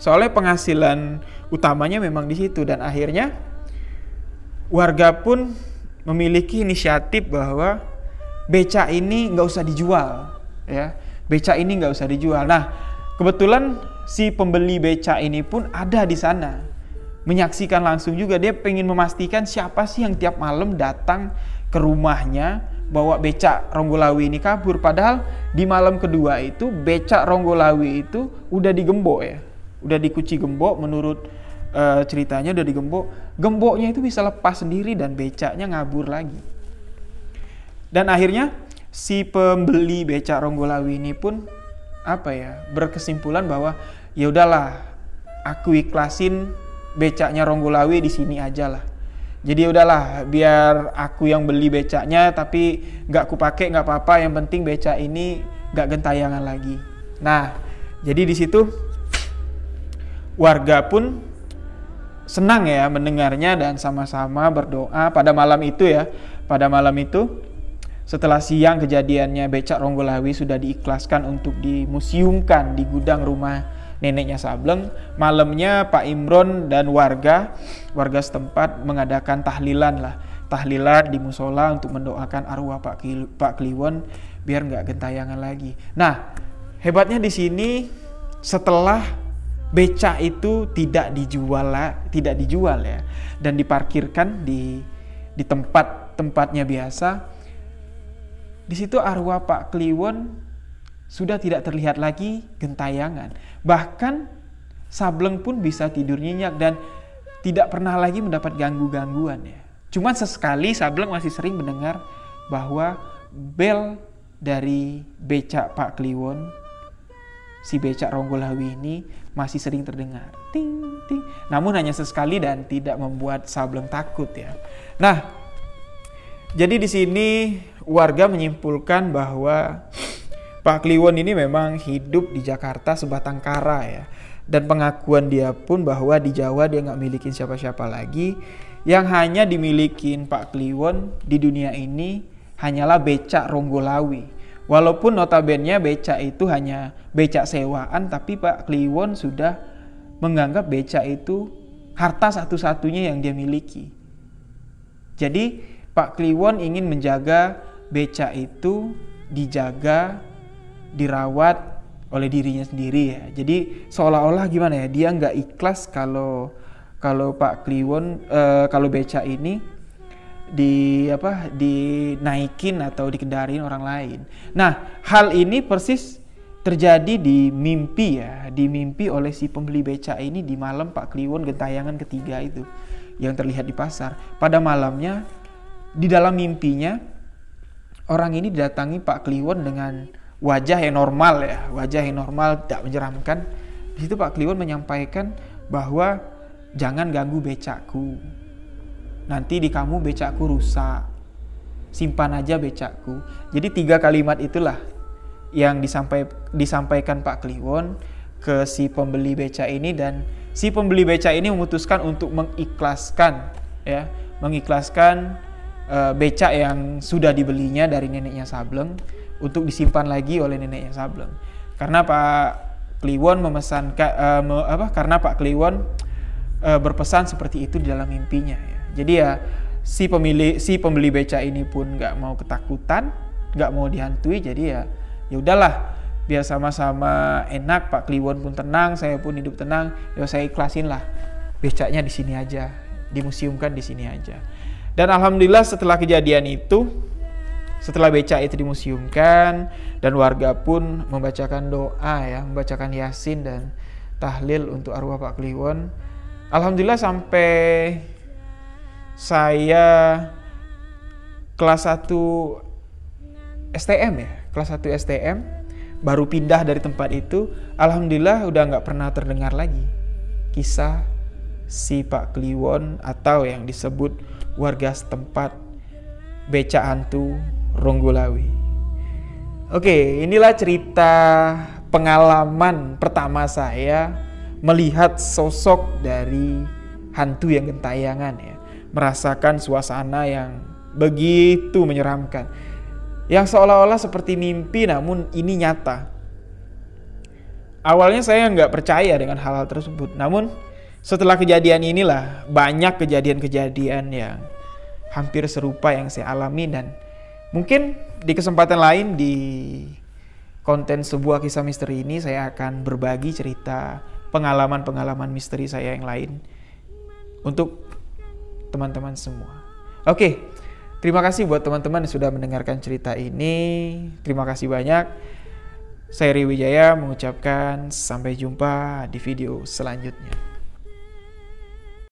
Soalnya penghasilan utamanya memang di situ. Dan akhirnya warga pun memiliki inisiatif bahwa beca ini nggak usah dijual ya. Beca ini nggak usah dijual. Nah kebetulan si pembeli beca ini pun ada di sana. Menyaksikan langsung juga dia pengen memastikan siapa sih yang tiap malam datang ke rumahnya bawa becak Ronggolawi ini kabur. Padahal di malam kedua itu becak Ronggolawi itu udah digembok ya. Udah dikuci gembok menurut uh, ceritanya udah digembok. Gemboknya itu bisa lepas sendiri dan becaknya ngabur lagi. Dan akhirnya si pembeli becak Ronggolawi ini pun apa ya berkesimpulan bahwa ya udahlah aku ikhlasin becaknya Ronggolawi di sini aja lah. Jadi ya udahlah biar aku yang beli becaknya tapi nggak aku pakai nggak apa-apa. Yang penting becak ini nggak gentayangan lagi. Nah jadi di situ warga pun senang ya mendengarnya dan sama-sama berdoa pada malam itu ya. Pada malam itu setelah siang kejadiannya becak Ronggolawi sudah diikhlaskan untuk dimuseumkan di gudang rumah neneknya Sableng. Malamnya Pak Imron dan warga warga setempat mengadakan tahlilan lah. Tahlilan di musola untuk mendoakan arwah Pak, Pak Kliwon biar nggak gentayangan lagi. Nah, hebatnya di sini setelah beca itu tidak dijual tidak dijual ya. Dan diparkirkan di di tempat tempatnya biasa. Di situ arwah Pak Kliwon sudah tidak terlihat lagi gentayangan. Bahkan Sableng pun bisa tidur nyenyak dan tidak pernah lagi mendapat ganggu-gangguan ya. Cuman sesekali Sableng masih sering mendengar bahwa bel dari becak Pak Kliwon si becak Ronggolawi ini masih sering terdengar. Ting, ting. Namun hanya sesekali dan tidak membuat Sableng takut ya. Nah, jadi di sini warga menyimpulkan bahwa Pak Kliwon ini memang hidup di Jakarta sebatang kara ya. Dan pengakuan dia pun bahwa di Jawa dia nggak milikin siapa-siapa lagi. Yang hanya dimiliki Pak Kliwon di dunia ini hanyalah becak Ronggolawi Walaupun notabene becak itu hanya becak sewaan, tapi Pak Kliwon sudah menganggap becak itu harta satu-satunya yang dia miliki. Jadi Pak Kliwon ingin menjaga becak itu dijaga, dirawat oleh dirinya sendiri ya. Jadi seolah-olah gimana ya, dia nggak ikhlas kalau kalau Pak Kliwon uh, kalau becak ini di apa dinaikin atau dikendarin orang lain. Nah, hal ini persis terjadi di mimpi ya, di mimpi oleh si pembeli beca ini di malam Pak Kliwon gentayangan ketiga itu yang terlihat di pasar. Pada malamnya di dalam mimpinya orang ini didatangi Pak Kliwon dengan wajah yang normal ya, wajah yang normal tidak menyeramkan. Di situ Pak Kliwon menyampaikan bahwa jangan ganggu becakku nanti di kamu becakku rusak. Simpan aja becakku. Jadi tiga kalimat itulah yang disampai, disampaikan Pak Kliwon ke si pembeli beca ini dan si pembeli beca ini memutuskan untuk mengikhlaskan ya. Mengikhlaskan uh, beca yang sudah dibelinya dari neneknya Sableng untuk disimpan lagi oleh neneknya Sableng. Karena Pak Kliwon memesankan uh, me, apa karena Pak Kliwon uh, berpesan seperti itu di dalam mimpinya ya jadi ya si pemilik si pembeli beca ini pun nggak mau ketakutan, nggak mau dihantui. Jadi ya ya udahlah biar sama-sama enak Pak Kliwon pun tenang, saya pun hidup tenang. Ya saya ikhlasin lah becaknya di sini aja, dimuseumkan di sini aja. Dan alhamdulillah setelah kejadian itu setelah beca itu dimuseumkan dan warga pun membacakan doa ya, membacakan yasin dan tahlil untuk arwah Pak Kliwon. Alhamdulillah sampai saya kelas 1 STM ya, kelas 1 STM baru pindah dari tempat itu, alhamdulillah udah nggak pernah terdengar lagi kisah si Pak Kliwon atau yang disebut warga setempat beca hantu Ronggolawi. Oke, inilah cerita pengalaman pertama saya melihat sosok dari hantu yang gentayangan ya merasakan suasana yang begitu menyeramkan. Yang seolah-olah seperti mimpi namun ini nyata. Awalnya saya nggak percaya dengan hal-hal tersebut. Namun setelah kejadian inilah banyak kejadian-kejadian yang hampir serupa yang saya alami dan mungkin di kesempatan lain di konten sebuah kisah misteri ini saya akan berbagi cerita pengalaman-pengalaman misteri saya yang lain untuk teman-teman semua. Oke, terima kasih buat teman-teman yang sudah mendengarkan cerita ini. Terima kasih banyak. Saya Riwijaya mengucapkan sampai jumpa di video selanjutnya.